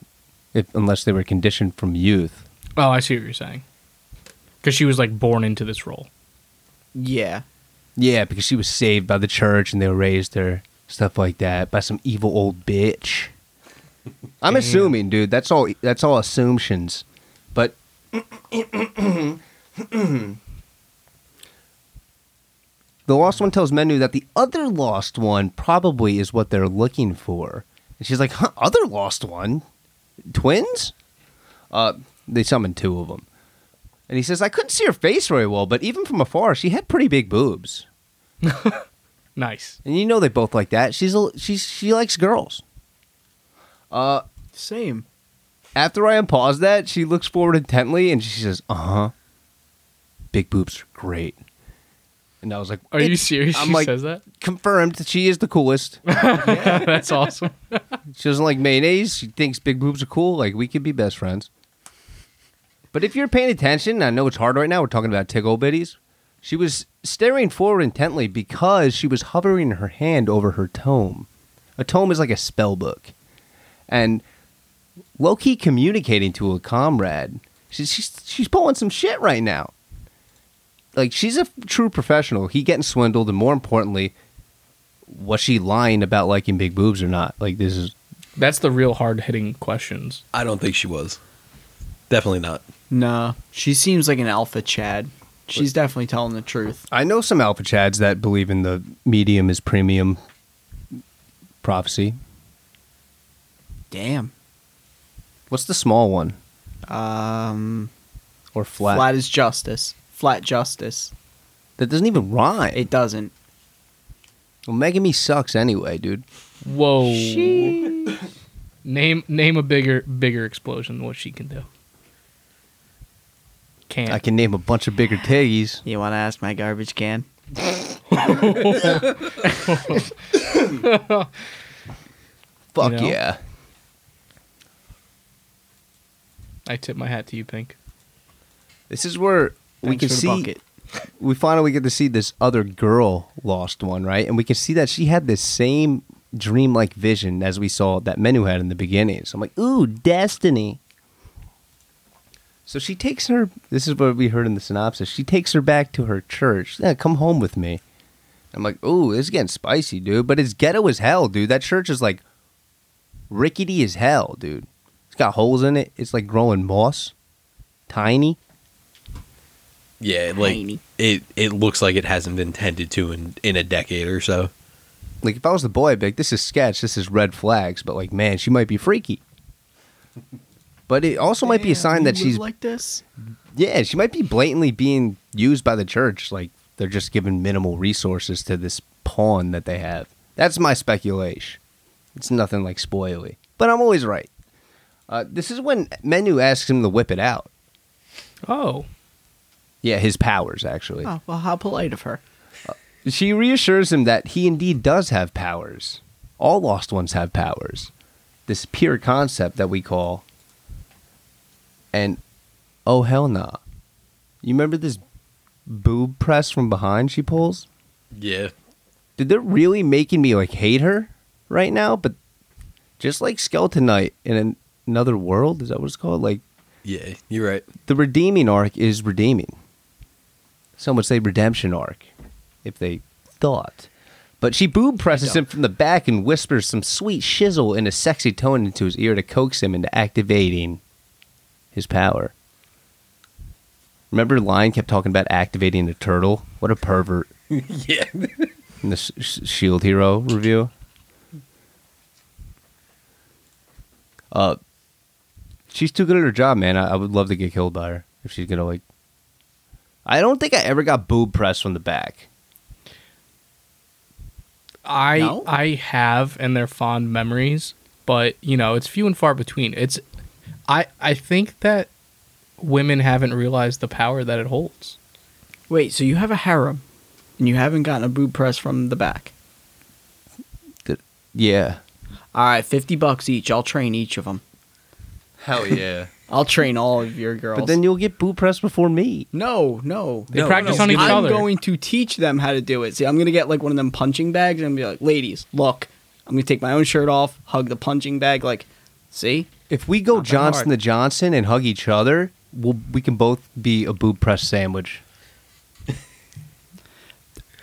if unless they were conditioned from youth. Oh, I see what you're saying. Because she was like born into this role. yeah. Yeah, because she was saved by the church and they raised her, stuff like that, by some evil old bitch. I'm Damn. assuming, dude. That's all. That's all assumptions. But the lost one tells Menu that the other lost one probably is what they're looking for, and she's like, huh, "Other lost one, twins?" Uh, they summon two of them, and he says, "I couldn't see her face very well, but even from afar, she had pretty big boobs." Nice. And you know they both like that. She's a, she's she likes girls. Uh, Same. after I unpause that, she looks forward intently and she says, "Uh huh, big boobs are great." And I was like, Are you serious? I'm she like- says that? confirmed that she is the coolest. That's awesome. She doesn't like mayonnaise. She thinks big boobs are cool. Like we could be best friends. But if you're paying attention, I know it's hard right now. We're talking about tickle bitties. She was staring forward intently because she was hovering her hand over her tome. A tome is like a spell book, and low key communicating to a comrade. She's she's she's pulling some shit right now. Like she's a true professional. He getting swindled, and more importantly, was she lying about liking big boobs or not? Like this is That's the real hard hitting questions. I don't think she was. Definitely not. No. She seems like an alpha Chad. She's definitely telling the truth. I know some alpha chads that believe in the medium is premium prophecy. Damn. What's the small one Um, or flat? flat. is justice. Flat justice. That doesn't even rhyme. It doesn't. well, Megumin sucks anyway, dude. Whoa. She... Name name a bigger bigger explosion than what she can do. Can't. I can name a bunch of bigger tiggies. You want to ask my garbage can? Fuck You know? yeah. I tip my hat to you, Pink. This is where we Thanks can for the see. bucket. We finally get to see this other girl lost one, right? And we can see that she had this same dreamlike vision as we saw that Menu had in the beginning. So I'm like, ooh, destiny. So she takes her. This is what we heard in the synopsis. She takes her back to her church. Yeah, come home with me. I'm like, ooh, this is getting spicy, dude. But it's ghetto as hell, dude. That church is like rickety as hell, dude. It's got holes in it. It's like growing moss, tiny. Yeah, like Tiny. it. It looks like it hasn't been tended to in in a decade or so. Like if I was the boy, I'd be like, this is sketch, this is red flags. But like, man, she might be freaky. But it also might be a sign that she's like this. yeah, she might be blatantly being used by the church. Like they're just giving minimal resources to this pawn that they have. That's my speculation. It's nothing like spoily, but I'm always right. Uh, this is when Menu asks him to whip it out. Oh, Yeah, his powers actually. Oh, well, how polite of her. She reassures him that he indeed does have powers. All lost ones have powers. This pure concept that we call. And oh hell nah. You remember this boob press from behind she pulls? Yeah. Did they're really making me like hate her right now, but just like Skeleton Knight in an- another world, is that what it's called? Like Yeah, you're right. the redeeming arc is redeeming. Some would say redemption arc, if they thought. But she boob presses him from the back and whispers some sweet shizzle in a sexy tone into his ear to coax him into activating his power. Remember, Lion kept talking about activating the turtle? What a pervert yeah. in the S- S- Shield Hero review. Uh, she's too good at her job, man. I, I would love to get killed by her if she's gonna like. I don't think I ever got boob pressed from the back. I No? I have, and they're fond memories, but you know it's few and far between. It's I I think that women haven't realized the power that it holds. Wait, so you have a harem, and you haven't gotten a boob press from the back? Yeah. All right, fifty bucks each. I'll train each of them. Hell yeah. I'll train all of your girls. but then you'll get boot pressed before me. no, no. They No, practice no, on each other. I'm going to teach them how to do it. See, I'm gonna get like one of them punching bags and be like, "Ladies, look, I'm gonna take my own shirt off, hug the punching bag, like, see, If we go Not that Johnson hard. to Johnson and hug each other, we'll, we can both be a boob press sandwich.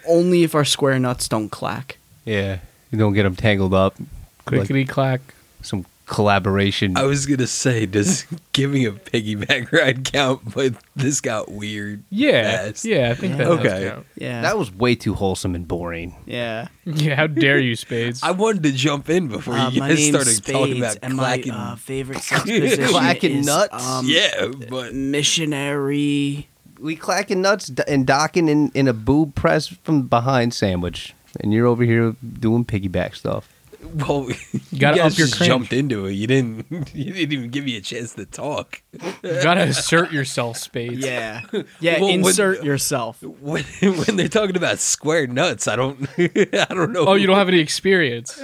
only if our square nuts don't clack." Yeah. You don't get them tangled up. Like Clickety clack. some collaboration. I was gonna say, does giving a piggyback ride count? But this got weird. Yeah, fast. yeah. I think that Okay. does count. Yeah, That was way too wholesome and boring. yeah. Yeah, how dare you, Spades? I wanted to jump in before Uh, you my guys name's started talking about and my clacking. uh, favorite sex position Clacking is, nuts? Um, yeah, but missionary. We clacking nuts d- and docking in, in a boob press from behind sandwich. And you're over here doing piggyback stuff. Well, you, gotta guys up your just cringe. jumped into it. You didn't. You didn't even give me a chance to talk. you gotta assert yourself, Spades. Yeah, yeah. Well, when- insert yourself. When when they're talking about square nuts, I don't. I don't know. Oh, you don't have any experience.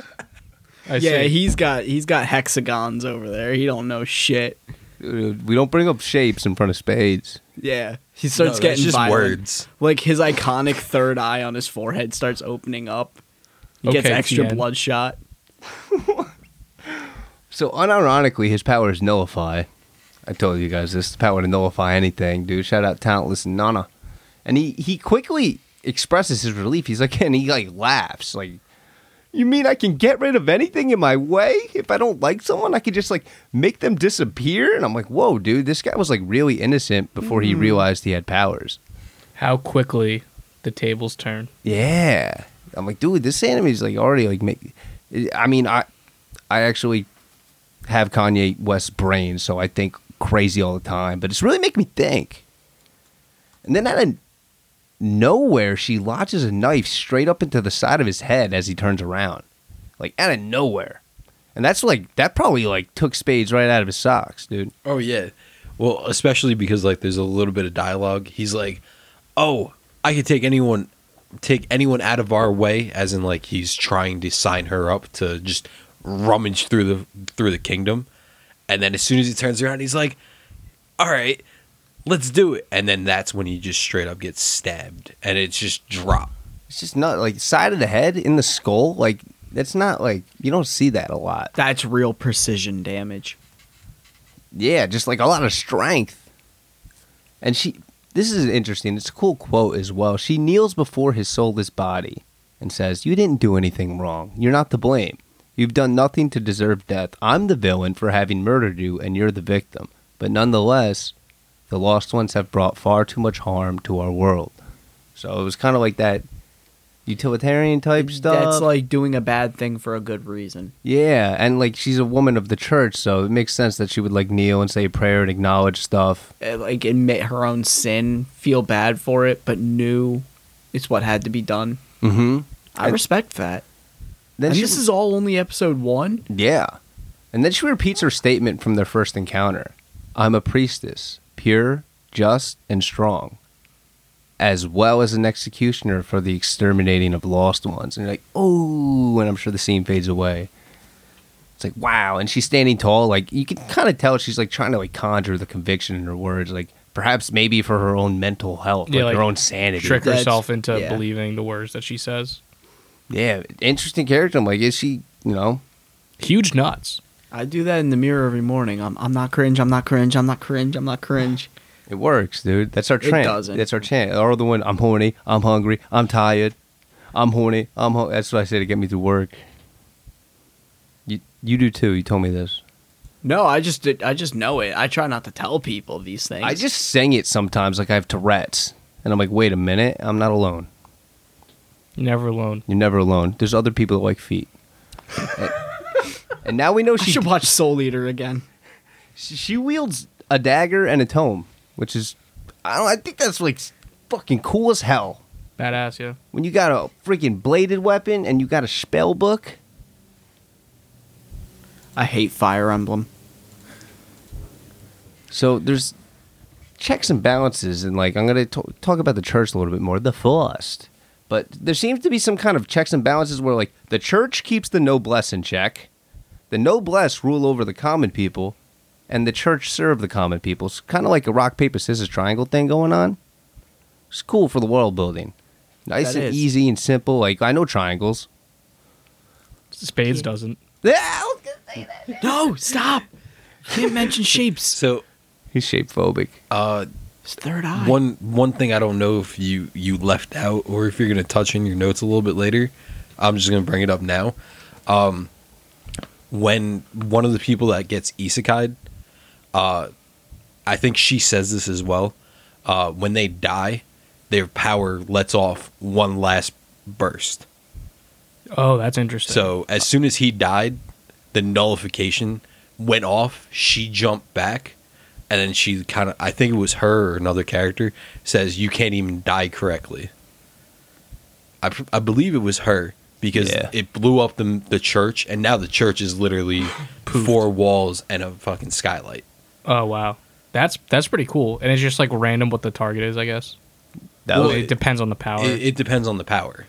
I yeah, see. he's got he's got hexagons over there. He don't know shit. Uh, We don't bring up shapes in front of spades. Yeah, he starts that's getting just violent. words. Like his iconic third eye on his forehead starts opening up. He gets extra TN. bloodshot. So unironically, his power is nullify. I told you guys this the power to nullify anything, dude. Shout out talentless Nana, and he he quickly expresses his relief. He's like, and he like laughs, like, you mean I can get rid of anything in my way if I don't like someone? I can just like make them disappear? And I'm like, whoa, dude, this guy was like really innocent before he mm-hmm. realized he had powers. How quickly the tables turn. Yeah. I'm like, dude, this anime is like already like make. I mean, I I actually have Kanye West's brain, so I think crazy all the time, but it's really making me think. And then out of nowhere, she launches a knife straight up into the side of his head as he turns around, like out of nowhere. And that's like that probably like took Spades right out of his socks, dude. Oh yeah. Well, especially because like there's a little bit of dialogue. He's like, "Oh, I could take anyone take anyone out of our way," as in like he's trying to sign her up to just rummage through the through the kingdom. And then as soon as he turns around, he's like, "All right, let's do it." And then that's when he just straight up gets stabbed and it's just drop. It's just not like side of the head in the skull, like that's not like you don't see that a lot. That's real precision damage. Yeah, just like a lot of strength. And she, this is interesting. It's a cool quote as well. She kneels before his soulless body and says, You didn't do anything wrong. You're not to blame. You've done nothing to deserve death. I'm the villain for having murdered you, and you're the victim. But nonetheless, the lost ones have brought far too much harm to our world. So it was kind of like that utilitarian type stuff. That's like doing a bad thing for a good reason. Yeah, and like she's a woman of the church, so it makes sense that she would like kneel and say a prayer and acknowledge stuff. Uh, Like admit her own sin, feel bad for it, but knew it's what had to be done. Mm-hmm. I And respect that. Then and she, this is all only episode one. yeah, And then she repeats her statement from their first encounter I'm a priestess, pure, just, and strong, as well as an executioner for the exterminating of lost ones. And you're like, oh, and I'm sure the scene fades away. It's like, wow. And she's standing tall. Like, you can kind of tell she's like trying to like conjure the conviction in her words. Like, perhaps maybe for her own mental health, Yeah, like, her own sanity. Trick That's- herself into yeah. believing the words that she says. Yeah, interesting character. I'm like, is she, you know, Huge nuts. I do that in the mirror every morning. I'm, I'm not cringe. I'm not cringe. I'm not cringe. I'm not cringe. It works, dude. That's our It doesn't. That's our chant. Or the one, I'm horny, I'm hungry, I'm tired, I'm horny, I'm ho-. That's what I say to get me through work. You you do too. You told me this. No, I just did, I just know it. I try not to tell people these things. I just sing it sometimes like I have Tourette's. And I'm like, wait a minute, I'm not alone. Never alone. You're never alone. There's other people that like feet. and, and now we know I she, should watch Soul Eater again. she she wields a dagger and a tome, which is I don't I think that's like fucking cool as hell. Badass, yeah. When you got a freaking bladed weapon and you got a spell book. I hate Fire Emblem. So there's checks and balances, and like I'm gonna to- talk about the church a little bit more. The first, but there seems to be some kind of checks and balances where like the church keeps the noblesse in check, the noblesse rule over the common people, and the church serve the common people. It's kind of like a rock paper scissors triangle thing going on. It's cool for the world building, nice That and is. easy and simple. Like I know triangles. Spades doesn't. Yeah, I was gonna say that. No, stop. Can't mention shapes. So, He's shape phobic. uh, It's third eye. one one thing I don't know if you you left out or if you're gonna touch in your notes a little bit later. I'm just gonna bring it up now. Um, when one of the people that gets isekai'd, uh, I think she says this as well. Uh, when they die, their power lets off one last burst. Oh, that's interesting. So as soon as he died, the nullification went off. She jumped back, and then she kind of I think it was her or another character says you can't even die correctly. I, I believe it was her because Yeah. it blew up the the church, and now the church is literally four walls and a fucking skylight. Oh wow, that's that's pretty cool. And it's just like random what the target is, I guess. That well, was- it depends on the power. It, it depends on the power.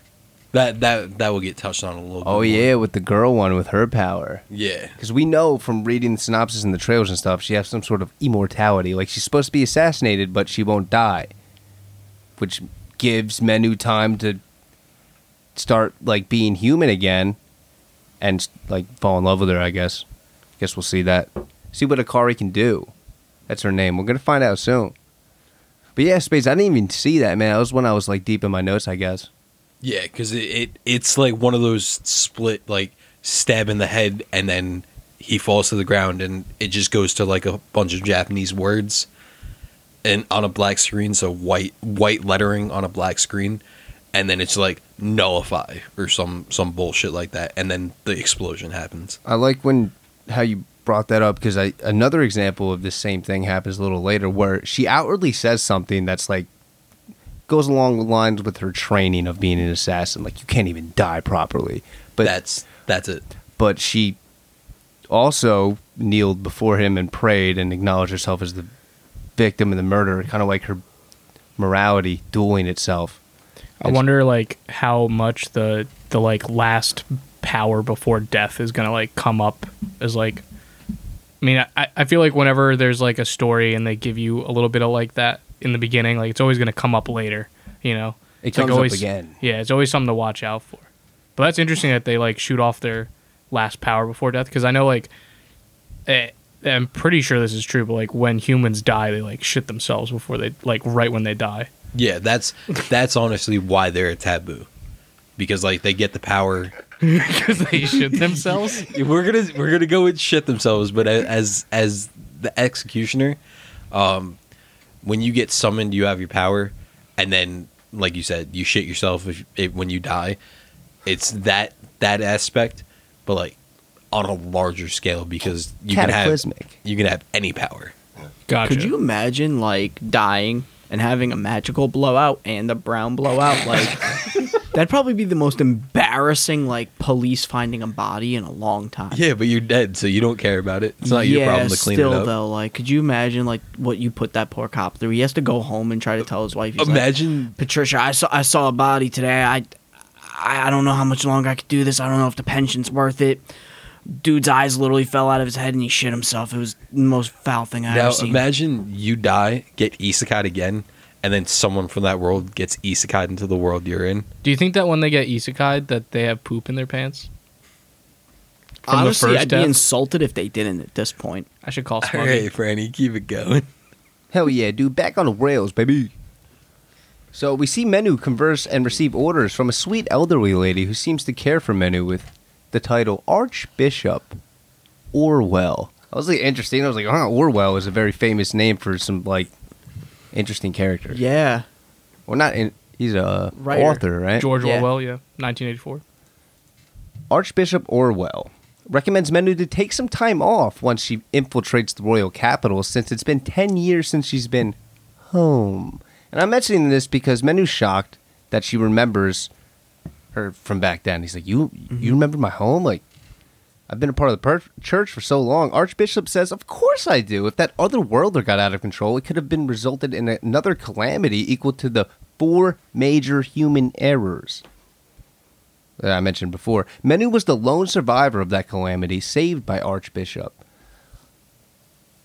That that that will get touched on a little. Oh, bit oh more. yeah, with the girl one with her power. yeah. Because we know from reading the synopsis and the trailers and stuff, she has some sort of immortality. Like she's supposed to be assassinated, but she won't die, which gives Menu time to start like being human again, and like fall in love with her. I guess. I guess we'll see that. See what Akari can do. That's her name. We're gonna find out soon. But yeah, Space. I didn't even see that man. That was when I was like deep in my notes. I guess. Yeah, because it, it it's like one of those split like stab in the head and then he falls to the ground and it just goes to like a bunch of Japanese words and on a black screen, so white white lettering on a black screen, and then it's like nullify or some some bullshit like that, and then the explosion happens. I like when how you brought that up because I another example of this same thing happens a little later where she outwardly says something that's like goes along the lines with her training of being an assassin. Like you can't even die properly, but that's that's it. but she also kneeled before him and prayed and acknowledged herself as the victim of the murder, kind of like her morality dueling itself. I wonder like how much the the like last power before death is gonna like come up as like I mean I, I feel like whenever there's like a story and they give you a little bit of like that in the beginning, like it's always gonna come up later, you know? It It's like comes up always, again. Yeah, it's always something to watch out for. But that's interesting that they like shoot off their last power before death because I know like eh, I'm pretty sure this is true, but like when humans die, they like shit themselves before they like right when they die. Yeah, that's that's honestly why they're a taboo, because like they get the power because they shit themselves. we're gonna we're gonna go with shit themselves, but as as the executioner, um, when you get summoned, you have your power, and then like you said, you shit yourself if, if when you die. It's that that aspect, but like on a larger scale because you can have you can have any power. Gotcha. Could you imagine like dying and having a magical blowout and a brown blowout? Like That'd probably be the most embarrassing like police finding a body in a long time. Yeah, but you're dead, so you don't care about it. It's not your problem to clean still it up. though, like, could you imagine like what you put that poor cop through? He has to go home and try to tell his wife. He's like, Imagine Patricia, I saw I saw a body today. I, I I don't know how much longer I could do this. I don't know if the pension's worth it. Dude's eyes literally fell out of his head and he shit himself. It was the most foul thing I now. ever seen. Imagine you die, get isekai again, and then someone from that world gets isekai into the world you're in. Do you think that when they get isekai that they have poop in their pants? from the Honestly, first I'd be insulted if they didn't at this point. I should call All Smuggy. right, Franny, keep it going. Hell yeah, dude. Back on the rails, baby. So we see Menu converse and receive orders from a sweet elderly lady who seems to care for Menu with the title Archbishop Orwell. I was like interesting. I was like, oh, Orwell is a very famous name for some like interesting character. Yeah. Well, not in. He's a Writer. author, right? George Yeah. Orwell, yeah, 1984. Archbishop Orwell recommends Menu to take some time off once she infiltrates the royal capital since it's been 10 years since she's been home. And I'm mentioning this because Menu's shocked that she remembers her from back then. He's like, "You you mm-hmm. remember my home? Like I've been a part of the per- church for so long." Archbishop says, "Of course I do. If that other worlder got out of control, it could have been resulted in another calamity equal to the four major human errors." that I mentioned before. Menu was the lone survivor of that calamity, saved by Archbishop.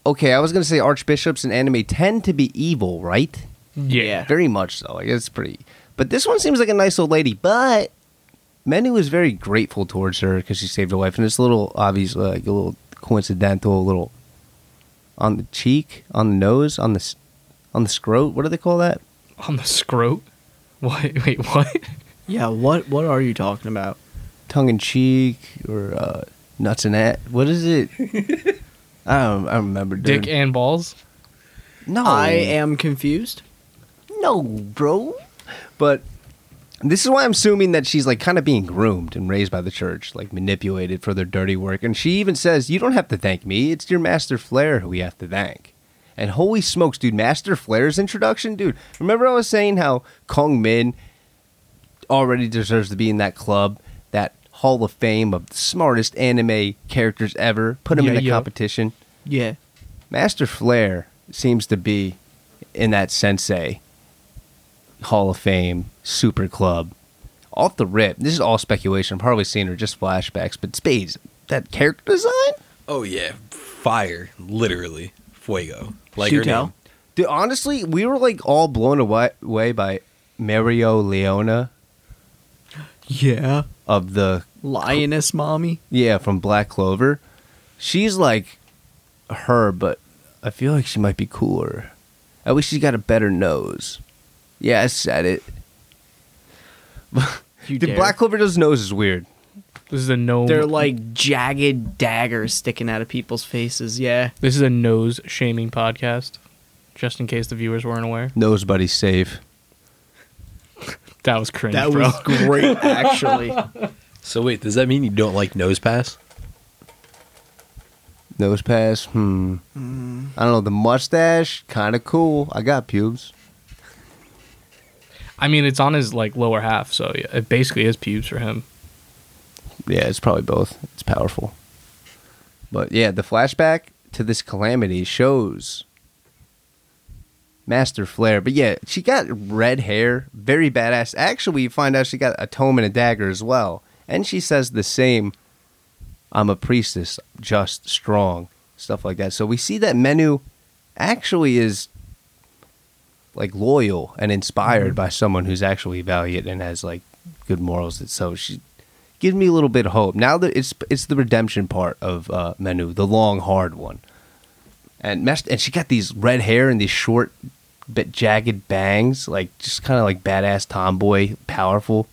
Okay, I was gonna say archbishops in anime tend to be evil, right? Mm-hmm. Yeah. Very much so. Like it's pretty. But this one seems like a nice old lady. But Menu is very grateful towards her because she saved her life, and it's a little obvious, like a little coincidental, a little on the cheek, on the nose, on the on the scrot. What do they call that? On the scrote? What? Wait, what? Yeah, what what are you talking about? tongue in cheek or uh, nuts and that. What is it? I don't. I don't remember. Dude. Dick and balls? no, I am confused. no, bro. But this is why I'm assuming that she's like kind of being groomed and raised by the church, like manipulated for their dirty work. And she even says, "You don't have to thank me. It's your master Flare who we have to thank." And holy smokes, dude! Master Flare's introduction, dude. Remember I was saying how Kongming already deserves to be in that club, that Hall of Fame of the smartest anime characters ever. Put him in the yeah. competition. Yeah. Master Flare seems to be in that Sensei Hall of Fame Super Club. Off the rip, this is all speculation. I'm probably seeing her just flashbacks, but Spades, that character design, Oh yeah, fire, literally, fuego. Like Shoot her name. dude. Honestly, we were like all blown away, away by Mereoleona Yeah. of the Lioness mommy. yeah from Black Clover. She's like her, but I feel like she might be cooler. At least she's got a better nose. Yeah, I said it. You The dare. Black Clover's nose is weird. This is a nose. They're like jagged daggers sticking out of people's faces. Yeah. This is a nose shaming podcast. Just in case the viewers weren't aware. Nose buddy safe. That was cringe, That bro. was great, actually. So wait, does that mean you don't like Nosepass? Nose pass. Hmm. I don't know. The mustache, kind of cool. I got pubes. I mean, it's on his like lower half, so it basically is pubes for him. Yeah, it's probably both. It's powerful. But yeah, the flashback to this calamity shows Master Flare. But yeah, she got red hair, very badass. Actually, you find out she got a tome and a dagger as well. And she says the same I'm a priestess, just, strong, stuff like that. So we see that Menu actually is like loyal and inspired by someone who's actually valiant and has like good morals. So she gives me a little bit of hope. Now that it's it's the redemption part of uh, Menu, the long hard one. And messed, and she got these red hair and these short, bit jagged bangs, like just kind of like badass tomboy, powerful,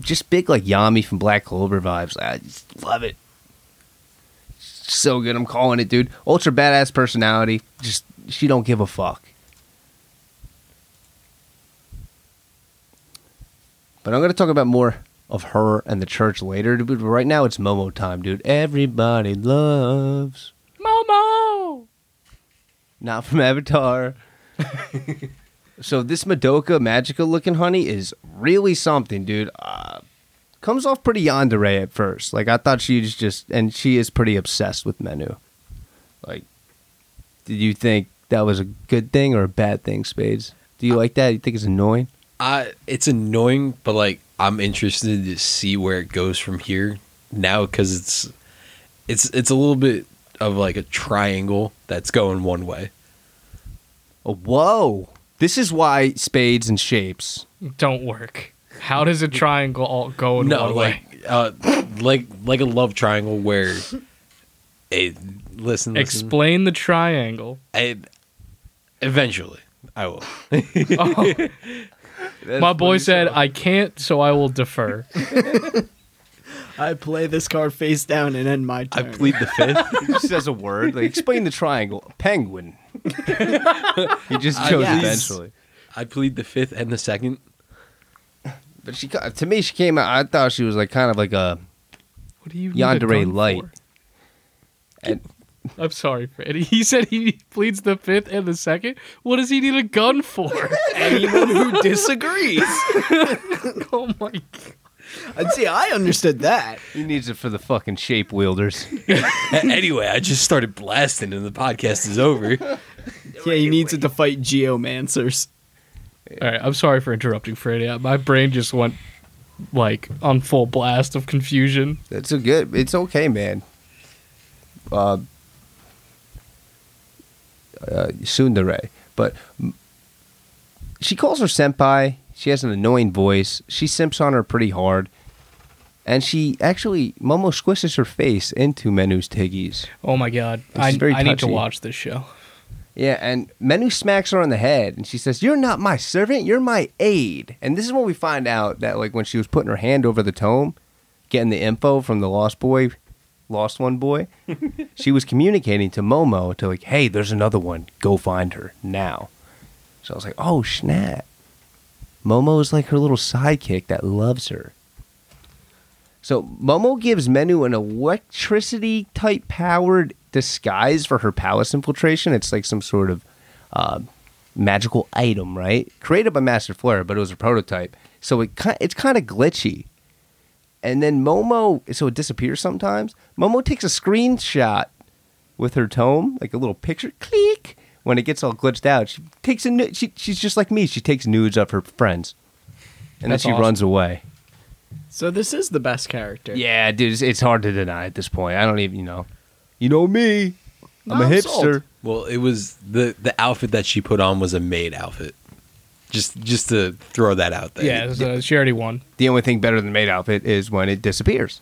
just big like Yami from Black Clover vibes. I just love it. So good, I'm calling it, dude. Ultra badass personality. Just she don't give a fuck. But I'm gonna talk about more of her and the church later. But right now it's Momo time, dude. Everybody loves Momo. not from Avatar. So this Madoka Magica looking honey is really something, dude. Uh, comes off pretty yandere at first. Like I thought she was just, and she is pretty obsessed with Menu. Like, did you think that was a good thing or a bad thing, Spades? Do you like that? You think it's annoying? I it's annoying, but like I'm interested to see where it goes from here now because it's it's it's a little bit of like a triangle that's going one way. Oh, whoa! This is why spades and shapes. Don't work. How does a triangle all go in no, one like way? uh, like like a love triangle where a listen, listen Explain the triangle. I, eventually I will. Oh, my boy said, "I can't, so I will defer." I play this card face down and end my turn. I turn. plead the fifth. He just says a word. Like explain the triangle. Penguin. he just Uh, chose yes. eventually. I plead the fifth and the second. But she, ca- to me, she came out. I thought she was like kind of like a What do you need a yandere gun light. for? And I'm sorry, Freddie. He said he pleads the fifth and the second. What does he need a gun for? Anyone who disagrees. oh my! God. And see, I understood that. he needs it for the fucking shape wielders. anyway, I just started blasting and the podcast is over. Yeah, he needs it to fight geomancers. All right, I'm sorry for interrupting, Freddy. My brain just went like on full blast of confusion. That's a good. It's okay, man. Uh, uh, Tsundere, but she calls her senpai. She has an annoying voice. She simps on her pretty hard, and she actually Momo squishes her face into Menu's tiggies. Oh my god, I, I need to watch this show. Yeah, and Menu smacks her on the head, and she says, "You're not my servant. You're my aide." And this is when we find out that, like, when she was putting her hand over the tome, getting the info from the lost boy, lost one boy, she was communicating to Momo to like, "Hey, there's another one. Go find her now." So I was like, "Oh snap!" Momo is like her little sidekick that loves her. So Momo gives Menu an electricity type powered disguise for her palace infiltration. It's like some sort of uh, magical item, right? Created by Master Flare, but it was a prototype. So it it's kind of glitchy. And then Momo, so it disappears sometimes. Momo takes a screenshot with her tome, like a little picture, click. When it gets all glitched out, she takes a. nu- She, she's just like me. She takes nudes of her friends, and That's then she awesome. runs away. So this is the best character. Yeah, dude, it's, it's hard to deny at this point. I don't even, you know, you know me. I'm No, a I'm hipster. sold. Well, it was the the outfit that she put on was a maid outfit. Just just to throw that out there. Yeah, so she already won. The only thing better than maid outfit is when it disappears.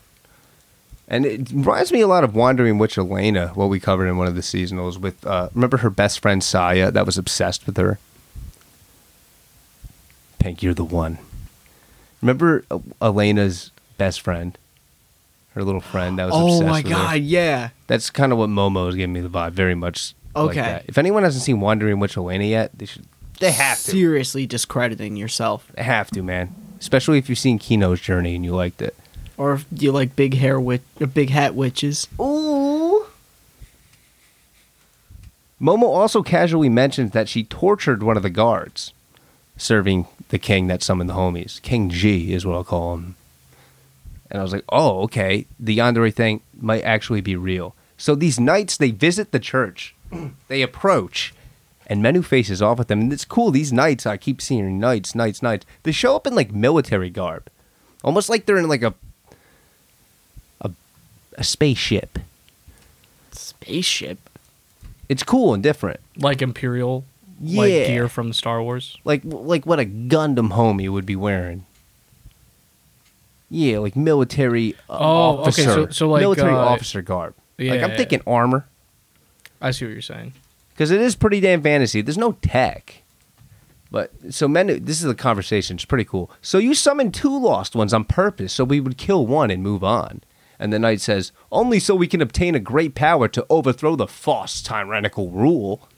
And it reminds me a lot of Wandering Witch Elaina, what we covered in one of the seasonals with, uh, remember her best friend Saya that was obsessed with her? Pink, you're the one. Remember uh, Elaina's best friend? Her little friend that was Oh obsessed my with her? god, yeah. That's kind of what Momo is giving me the vibe, very much. like Okay. that. If anyone hasn't seen Wandering Witch Elaina yet, they should. They have to. Seriously discrediting yourself. They have to, man. Especially if you've seen Kino's journey and you liked it. Or if you like big hair witch, uh, big hat witches. Ooh. Momo also casually mentions that she tortured one of the guards, serving the king that summoned the homies. King G is what I'll call him. And I was like, oh, okay. The Yandere thing might actually be real. So these knights, they visit the church. they approach. And Menu faces off with them. And it's cool. These knights, I keep seeing knights, knights, knights. They show up in like military garb. Almost like they're in like a a, a spaceship. Spaceship. It's cool and different. Like Imperial, like gear from Star Wars. Like like what a Gundam homie would be wearing. Yeah, like military uh, Oh, okay, so- so like, military uh, officer garb. like yeah, I'm yeah. thinking armor I see what you're saying. Because it is pretty damn fantasy. There's no tech. But so Menu, this is a conversation. It's pretty cool. So you summoned two lost ones on purpose, so we would kill one and move on. And the knight says, "Only so we can obtain a great power to overthrow the false tyrannical rule."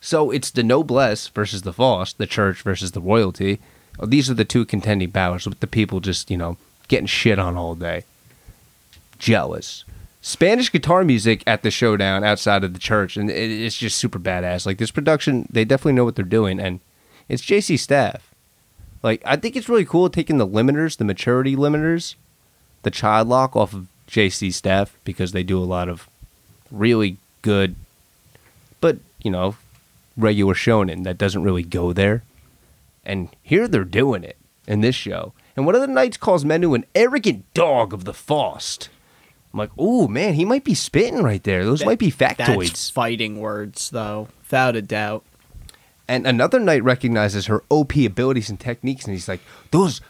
So it's the noblesse versus the false, the church versus the royalty. These are the two contending powers with the people just you know getting shit on all day. Jealous. Spanish guitar music at the showdown outside of the church, and it, it's just super badass. Like this production, they definitely know what they're doing, and It's JC Staff. Like I think it's really cool taking the limiters, the maturity limiters, the child lock off of JC Staff because they do a lot of really good, but you know, regular shonen that doesn't really go there. And here they're doing it in this show. And one of the knights calls Menu an arrogant dog of the Faust. I'm like, oh man, he might be spitting right there. Those might be factoids. That's fighting words, though, without a doubt. And another knight recognizes her OP abilities and techniques, and he's like, those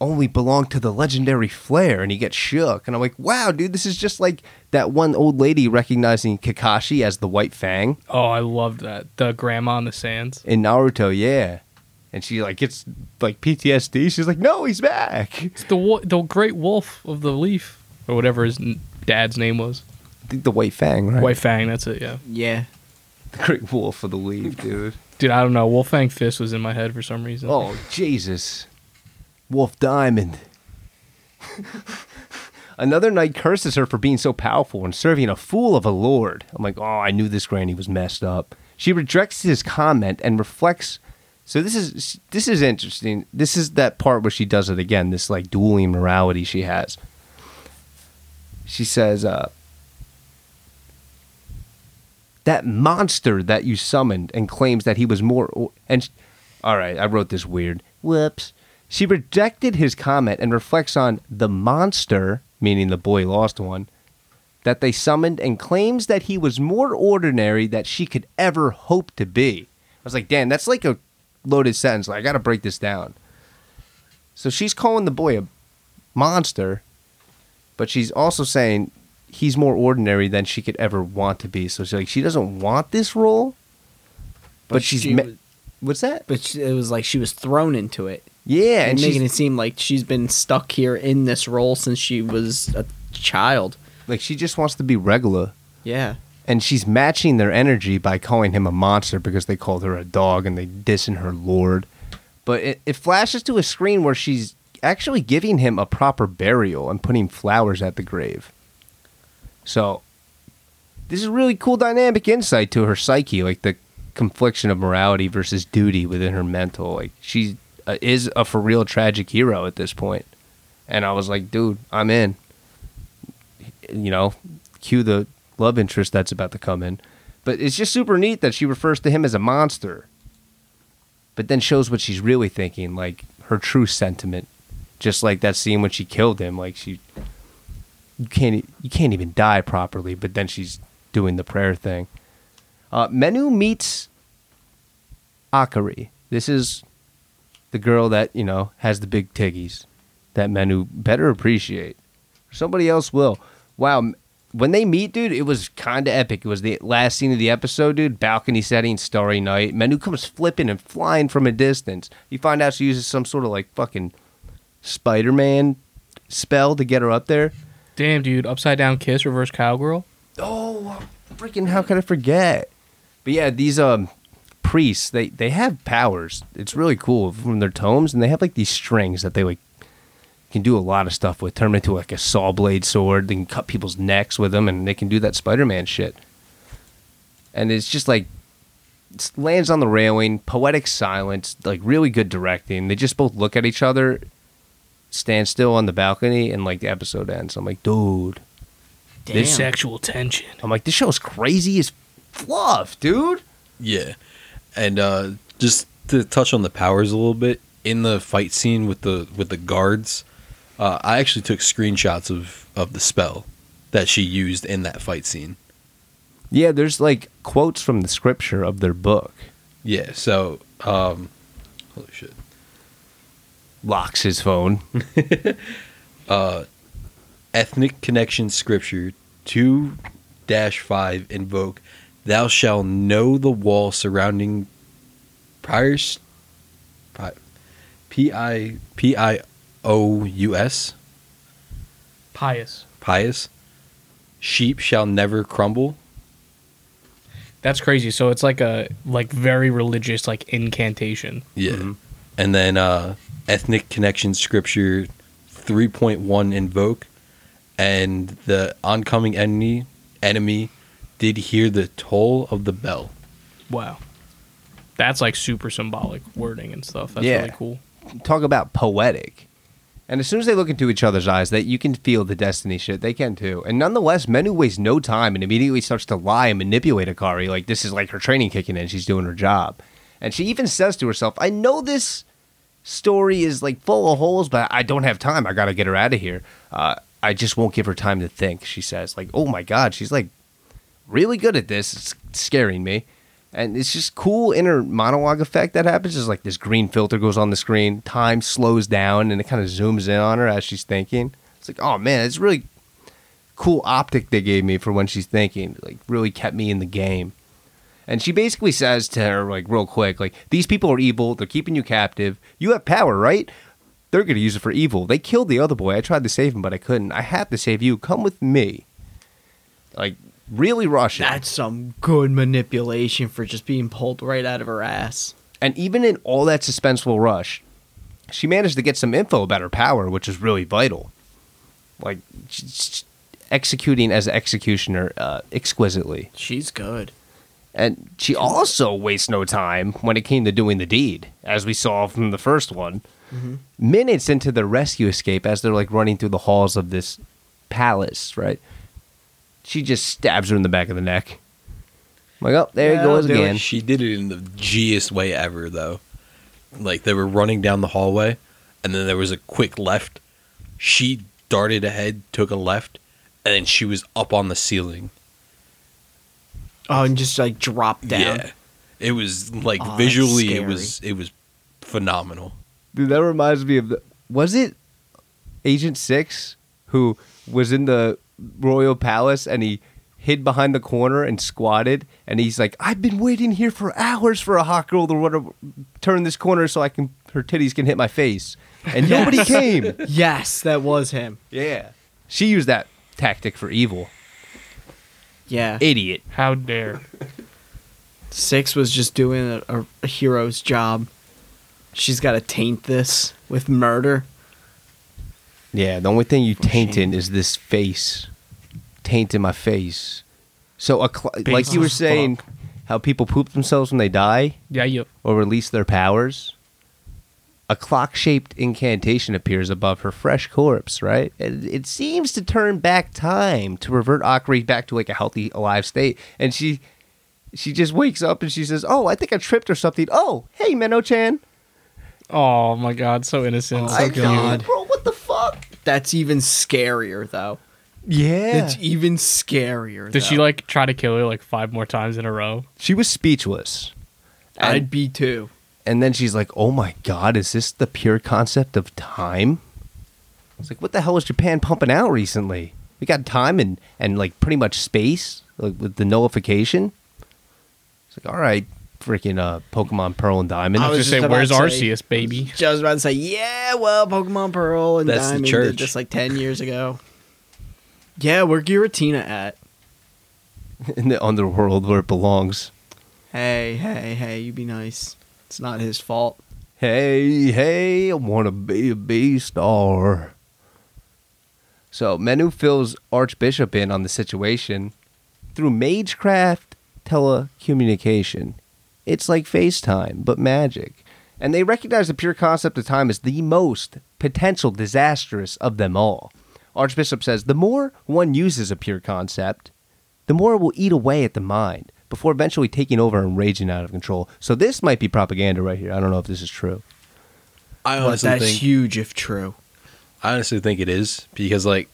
only belong to the legendary Flare. And he gets shook. And I'm like, wow, dude, this is just like that one old lady recognizing Kakashi as the White Fang Oh, I loved that. The grandma on the sands. in Naruto, yeah. And she like gets like PTSD. She's like, no, he's back. It's the the great wolf of the leaf or whatever his n- dad's name was. I think the White Fang, right? White Fang. That's it. Yeah. Yeah. The Great Wolf of the Leaf, dude. Dude, I don't know. Wolf Fang Fist was in my head for some reason. Oh, Jesus. Wolf Diamond. Another knight curses her for being so powerful and serving a fool of a lord. I'm like, oh, I knew this granny was messed up. She rejects his comment and reflects. So this is this is interesting. This is that part where she does it again. This like dueling morality she has. She says, uh, "That monster that you summoned and claims that he was more." And all right, I wrote this weird. Whoops. She rejected his comment and reflects on the monster, meaning the boy lost one, that they summoned and claims that he was more ordinary that she could ever hope to be. I was like, damn, that's like a loaded sentence. Like, I got to break this down. So she's calling the boy a monster, but she's also saying he's more ordinary than she could ever want to be. So she's like, she doesn't want this role, but, she's. she me- was- What's that? but she, it was like she was thrown into it. Yeah, and and making it seem like she's been stuck here in this role since she was a child. like she just wants to be regular. Yeah. and she's matching their energy by calling him a monster because they called her a dog and they dissing her lord. But it, it flashes to a screen where she's actually giving him a proper burial and putting flowers at the grave. So this is really cool dynamic insight to her psyche, like the confliction of morality versus duty within her mental. Like she uh, is a for real tragic hero at this point. And I was like, dude, I'm in. You know, cue the love interest that's about to come in. But it's just super neat that she refers to him as a monster, but then shows what she's really thinking, like her true sentiment. Just like that scene when she killed him, like she, you can't you can't even die properly, but then she's doing the prayer thing. Uh, Menu meets Akari. This is the girl that you know has the big tiggies that Menu better appreciate. Somebody else will. Wow, when they meet, dude, it was kind of epic. It was the last scene of the episode, dude. Balcony setting, starry night. Menu comes flipping and flying from a distance. You find out she uses some sort of like fucking Spider Man spell to get her up there. Damn, dude. Upside down kiss, reverse cowgirl. Oh, freaking! How could I forget? But yeah, these um priests they they have powers. It's really cool from their tomes, and they have like these strings that they like can do a lot of stuff with. Turn them into like a saw blade sword. They can cut people's necks with them, and they can do that Spider Man shit. And it's just like it lands on the railing, poetic silence, like really good directing. They just both look at each other, stand still on the balcony, and like the episode ends. I'm like, dude. Damn. This Sexual tension. I'm like, this show's crazy as fluff, dude. Yeah, and uh, just to touch on the powers a little bit in the fight scene with the with the guards, uh, I actually took screenshots of of the spell that she used in that fight scene. Yeah, there's like quotes from the scripture of their book. Yeah, so um, holy shit. Locks his phone. ethnic connection scripture 2 5 invoke thou shalt know the wall surrounding prior p i p i o u s Pious. pious sheep shall never crumble That's crazy. So it's like a like very religious like incantation. yeah and then uh ethnic connection scripture 3.1 invoke and the oncoming enemy enemy did hear the toll of the bell Wow. That's like super symbolic wording and stuff. That's Yeah. really cool. talk about poetic. And as soon as they look into each other's eyes, that you can feel the destiny shit. They can too. And nonetheless, Menu wastes no time and immediately starts to lie and manipulate Akari. Like this is like her training kicking in. She's doing her job. And she even says to herself, I know this story is like full of holes, but I don't have time. I got to get her out of here. Uh, I just won't give her time to think, she says. Like, oh my God, she's like really good at this. It's scaring me. And it's just cool inner monologue effect that happens. Is like this green filter goes on the screen, time slows down, and it kind of zooms in on her as she's thinking. It's like, oh man, it's really cool optic they gave me for when she's thinking. Like, really kept me in the game. And she basically says to her, like, real quick, like, these people are evil. They're keeping you captive. You have power, right? They're going to use it for evil. They killed the other boy. I tried to save him, but I couldn't. I have to save you. Come with me. Like, really rushing. That's some good manipulation for just being pulled right out of her ass. And even in all that suspenseful rush, she managed to get some info about her power, which is really vital. Like, executing as an executioner uh, exquisitely. She's good. And she also wastes no time when it came to doing the deed, as we saw from the first one. Mm-hmm. Minutes into the rescue escape, as they're like running through the halls of this palace, right? She just stabs her in the back of the neck. I'm like, oh, there Yeah, he goes again. She did it in the Gest way ever, though. Like they were running down the hallway, and then there was a quick left. She darted ahead, took a left, and then she was up on the ceiling. Oh, and just like drop down. Yeah, it was like Oh, visually, it was it was phenomenal. Dude, that reminds me of the. Was it Agent Six who was in the royal palace and he hid behind the corner and squatted and he's like, "I've been waiting here for hours for a hot girl to run, turn this corner so I can her titties can hit my face," and nobody came. Yes, that was him. Yeah, she used that tactic for evil. Yeah. Idiot. How dare? Six was just doing a, a, a hero's job. She's got to taint this with murder. Yeah, the only thing you oh, For tainting is this face, tainting my face. So, a cl- like you were saying, fuck. how people poop themselves when they die. Yeah, you. or release their powers, a clock shaped incantation appears above her fresh corpse, right? And it seems to turn back time to revert Akari back to like a healthy, alive state. And she she just wakes up and she says, Oh, I think I tripped or something. Oh, hey, Menno Chan. Oh my god, so innocent. so I cute. know. Bro, what the fuck? That's even scarier, though. Yeah. It's even scarier. Did she like try to kill her like five more times in a row? She was speechless. I'd be too. And then she's like, "Oh my god, is this the pure concept of time?" I was like, "What the hell is Japan pumping out recently? We got time and and like pretty much space, like with the nullification." It's like, "All right, freaking uh, Pokemon Pearl and Diamond." I I was was just say, just where's about to say- Arceus, baby? I was about to say, yeah, well, Pokemon Pearl and That's Diamond church. did this like 10 years ago. Yeah, where Giratina at? in the underworld where it belongs. Hey, hey, hey, you be nice. It's not his fault. Hey, hey, I want to be a B star. So Menu fills Archbishop in on the situation through Magecraft telecommunication. It's like FaceTime, but magic. And they recognize the pure concept of time as the most potential disastrous of them all. Archbishop says the more one uses a pure concept, the more it will eat away at the mind before eventually taking over and raging out of control. So this might be propaganda right here. I don't know if this is true. I But honestly that's think huge if true. I honestly think it is because like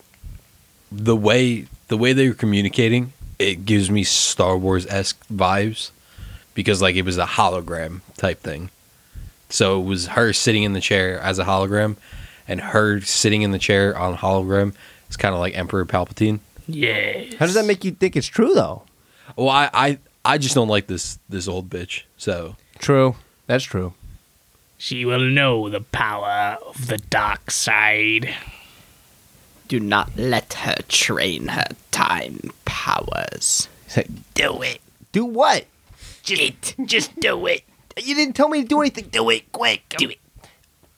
the way the way they were communicating, it gives me Star Wars esque vibes because like it was a hologram type thing. So it was her sitting in the chair as a hologram, and her sitting in the chair on hologram is kind of like Emperor Palpatine. Yeah. How does that make you think it's true though? Well, I, I I just don't like this this old bitch. So True. That's true. She will know the power of the dark side. Do not let her train her time powers. Do it. Do what? Just, just do it. You didn't tell me to do anything. Do it quick. Do it.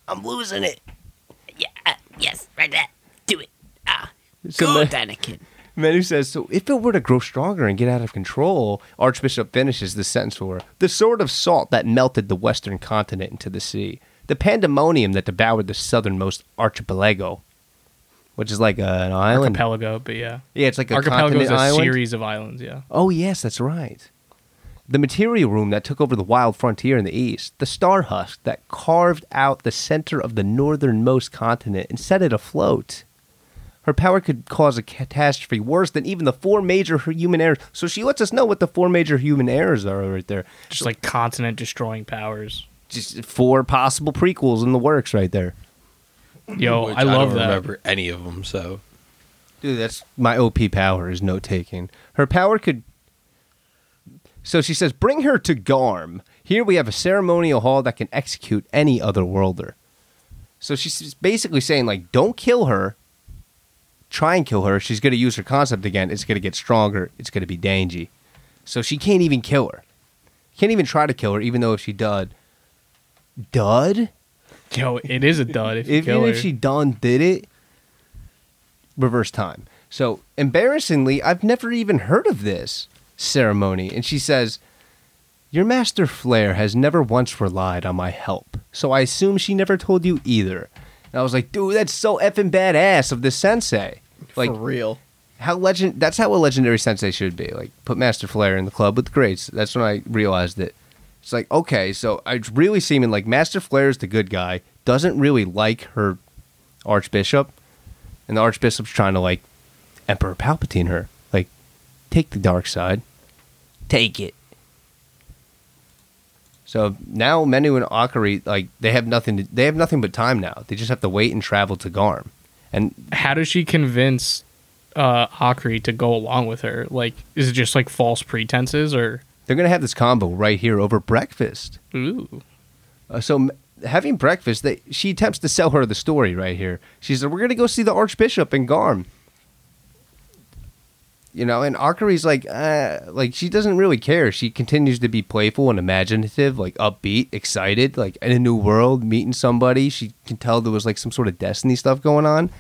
I'm losing it. Yeah, uh, yes, right there. Do it. Ah, So good, Ma- Anakin. Menu says, so if it were to grow stronger and get out of control, Archbishop finishes the sentence for her. The sword of salt that melted the western continent into the sea. The pandemonium that devoured the southernmost archipelago, which is like uh, an island. Archipelago, but yeah. Yeah, it's like a Archipelago is a island. series of islands, yeah. Oh, yes, that's right. The material room that took over the wild frontier in the east, the star husk that carved out the center of the northernmost continent and set it afloat. Her power could cause a catastrophe worse than even the four major human errors. So she lets us know what the four major human errors are right there. Just like continent destroying powers. Just four possible prequels in the works right there. Yo, Which I love I don't that. remember any of them. So Dude, that's my OP power is note taking. Her power could. So she says, bring her to Garm. Here we have a ceremonial hall that can execute any other worlder. So she's basically saying, like, don't kill her. Try and kill her. She's going to use her concept again. It's going to get stronger. It's going to be dangy. So she can't even kill her. Can't even try to kill her, even though if she dud. Dud? Yo, it is a dud if you If, kill even her. if she done did it, reverse time. So embarrassingly, I've never even heard of this ceremony. And she says, Your master Flare has never once relied on my help. So I assume she never told you either. And I was like, dude, that's so effing badass of this sensei. Like For real. how legend that's how a legendary sensei should be. Like put Master Flare in the club with the greats. That's when I realized it. It's like, okay, so it's really seeming like Master Flare is the good guy, doesn't really like her Archbishop, and the Archbishop's trying to like Emperor Palpatine her. Like, take the dark side. Take it. So now Menu and Akari, like they have nothing to, they have nothing but time now. They just have to wait and travel to Garm. And How does she convince uh Akari to go along with her? Like, is it just like false pretenses or they're gonna have this combo right here over breakfast. ooh? Uh, so having breakfast, they, she attempts to sell her the story right here. She said, "We're gonna go see the Archbishop in Garm." You know, and Akari's like, uh, like she doesn't really care. She continues to be playful and imaginative, like upbeat, excited, like in a new world, meeting somebody. She can tell there was like some sort of destiny stuff going on,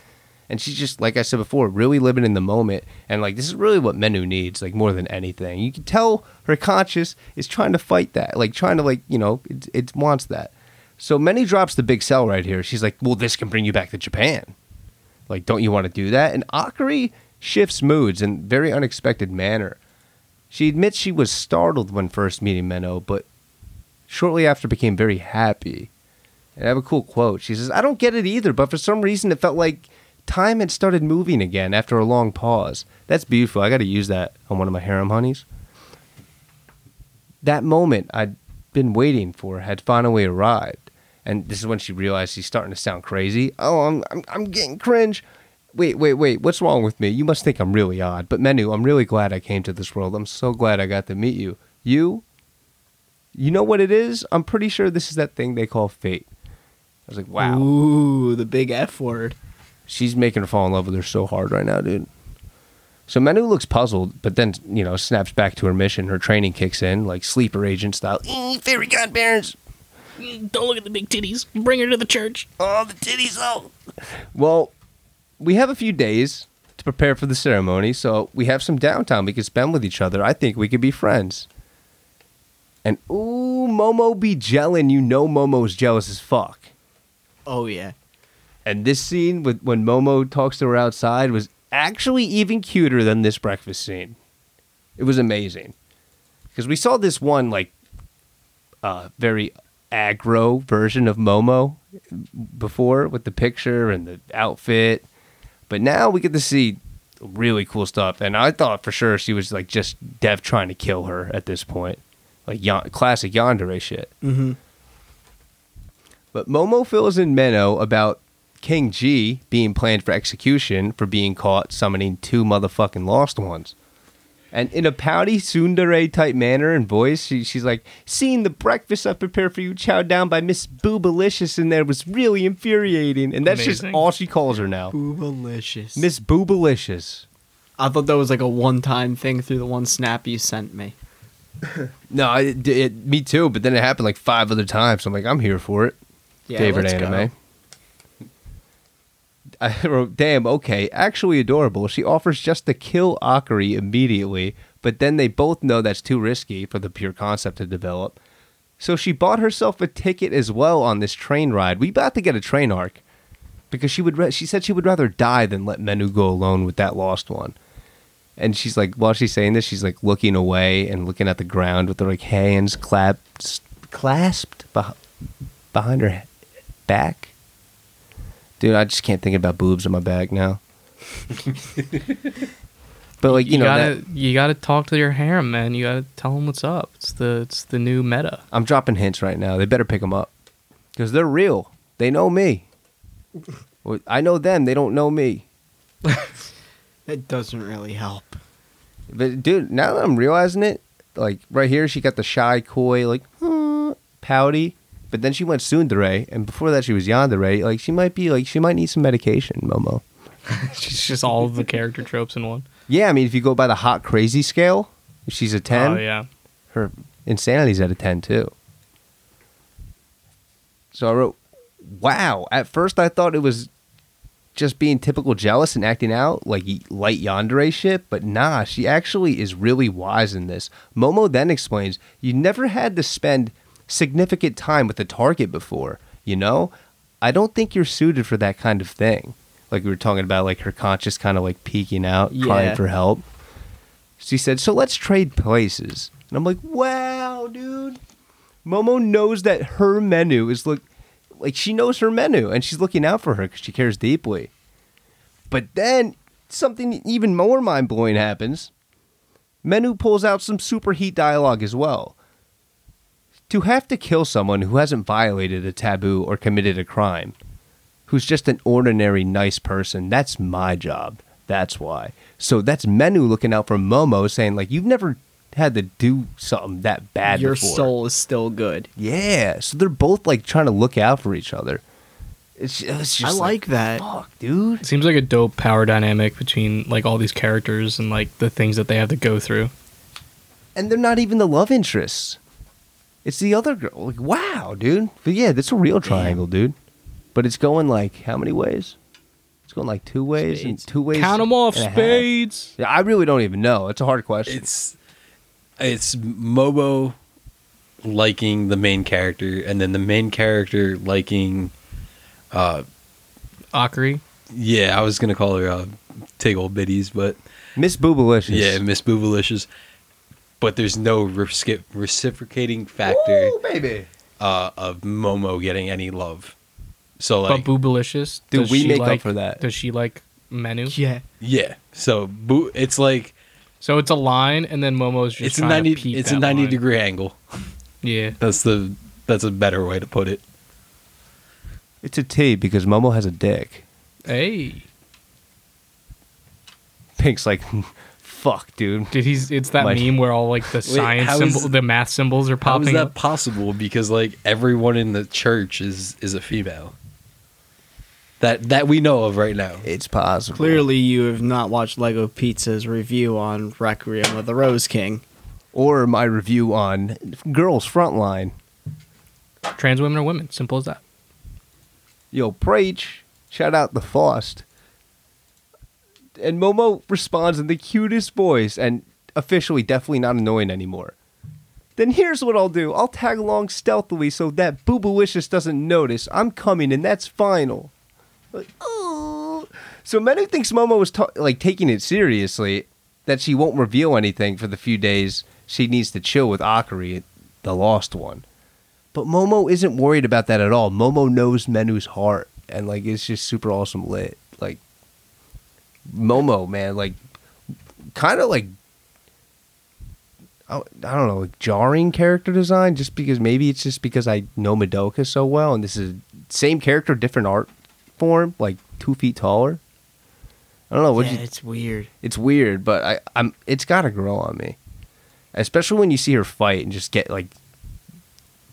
and she's just like I said before, really living in the moment. And like this is really what Menu needs, like more than anything. You can tell her conscious is trying to fight that, like trying to like you know it, it wants that. So Menu drops the big sell right here. She's like, well, this can bring you back to Japan. Like, don't you want to do that? And Akari shifts moods in very unexpected manner. She admits she was startled when first meeting Menno, but shortly after became very happy. And I have a cool quote. She says, I don't get it either, but for some reason it felt like time had started moving again after a long pause. That's beautiful. I got to use that on one of my harem honeys. That moment I'd been waiting for had finally arrived. And this is when she realized she's starting to sound crazy. Oh, I'm, I'm, I'm getting cringe. Wait, wait, wait. What's wrong with me? You must think I'm really odd. But Menu, I'm really glad I came to this world. I'm so glad I got to meet you. You? You know what it is? I'm pretty sure this is that thing they call fate. I was like, wow. Ooh, the big F word. She's making her fall in love with her so hard right now, dude. So Menu looks puzzled, but then, you know, snaps back to her mission. Her training kicks in, like sleeper agent style. "Eh, Fairy godparents. Don't look at the big titties. Bring her to the church. Oh, the titties, oh. Well, we have a few days to prepare for the ceremony, so we have some downtime we can spend with each other. I think we could be friends. And ooh, Momo be gelling. You know Momo's jealous as fuck. Oh yeah. And this scene with when Momo talks to her outside was actually even cuter than this breakfast scene. It was amazing. Because we saw this one like uh very aggro version of Momo before with the picture and the outfit. But now we get to see really cool stuff. And I thought for sure she was like just Dev trying to kill her at this point. Like yon- classic yandere shit. Mm-hmm. But Momo fills in Menno about King G being planned for execution for being caught summoning two motherfucking lost ones. And in a pouty tsundere type manner and voice, she, she's like, Seeing the breakfast I prepared for you chowed down by Miss Boobalicious in there was really infuriating. And that's just all she calls her now. Boobalicious. Miss Boobalicious. I thought that was like a one-time thing through the one snap you sent me. No, it, it, me too, but then it happened like five other times. So I'm like, I'm here for it. Yeah, favorite let's go. I wrote, damn, okay, actually adorable. She offers just to kill Akari immediately, but then they both know that's too risky for the pure concept to develop. So she bought herself a ticket as well on this train ride. We about to get a train arc because she would. Ra- she said she would rather die than let Menu go alone with that lost one. And she's like, while she's saying this, she's like looking away and looking at the ground with her like hands clasped, clasped beh- behind her back. Dude, I just can't think about boobs in my back now. but like you, know, gotta that, you gotta talk to your harem, man. You gotta tell them what's up. It's the it's the new meta. I'm dropping hints right now. They better pick them up because they're real. They know me. Well, I know them. They don't know me. that doesn't really help. But dude, now that I'm realizing it, like right here, she got the shy, coy, like "Huh," pouty. But then she went tsundere, and before that she was yandere. Like she might be like she might need some medication, Momo. She's just all of the character tropes in one. Yeah, I mean if you go by the hot crazy scale, if she's a oh, ten, Oh yeah. her insanity's at a 10 too. So I wrote, wow. At first I thought it was just being typical jealous and acting out like light yandere shit, but nah, she actually is really wise in this. Momo then explains, you never had to spend significant time with a target before, you know? I don't think you're suited for that kind of thing. Like we were talking about like her conscious kind of like peeking out, crying for help. She said, "So let's trade places." And I'm like, "Wow, dude." Momo knows that her menu is look like she knows her menu and she's looking out for her because she cares deeply. But then something even more mind blowing happens. Menu pulls out some super heat dialogue as well. To have to kill someone who hasn't violated a taboo or committed a crime, who's just an ordinary nice person, that's my job. That's why. So that's Menu looking out for Momo saying, like, you've never had to do something that bad Your before. soul is still good. Yeah. So they're both like trying to look out for each other. It's, it's just I like that. fuck, dude. It seems like a dope power dynamic between like all these characters and like the things that they have to go through. And they're not even the love interests. It's the other girl. Like, wow, dude. But yeah, that's a real triangle, dude. But it's going like how many ways? It's going like two ways Spades. and two ways. Count them off, and a half. spades. Yeah, I really don't even know. It's a hard question. It's it's Momo liking the main character, and then the main character liking. Uh, Akari. yeah, I was gonna call her uh, Tiggle Biddies, but Miss Boobalicious. yeah, Miss Boobalicious. But there's no recic- reciprocating factor Woo, baby. uh, of Momo getting any love. So like, but Boobalicious. Dude, does we she make up like- for that. Does she like menu? Yeah. yeah. So Boo, it's like So it's a line, and then Momo's just it's a ninety. To peep It's a ninety line. degree angle. Yeah. That's the that's a better way to put it. It's a T because Momo has a dick. Hey, Pink's like, fuck, dude. did he's? It's that My- meme where all like the science how symbol, is- the math symbols are popping. How is that up. possible? Because like everyone in the church is is a female. That that we know of right now. It's possible. Clearly, you have not watched Lego Pizza's review on Requiem of the Rose King. Or my review on Girls Frontline. Trans women are women. Simple as that. Yo, preach. Shout out the Faust. And Momo responds in the cutest voice and officially definitely not annoying anymore. Then here's what I'll do. I'll tag along stealthily so that Boobalicious doesn't notice. I'm coming and that's final. Like. So Menu thinks Momo was ta- like taking it seriously, that she won't reveal anything for the few days she needs to chill with Akari, the lost one. But Momo isn't worried about that at all. Momo knows Menu's heart, and like it's just super awesome lit. Like Momo, man, like kind of like I I don't know, like jarring character design. Just because maybe it's just because I know Madoka so well, and this is same character, different art form, like two feet taller. I don't know what yeah, you it's weird. it's weird, but I, I'm it's got to grow on me, especially when you see her fight and just get like,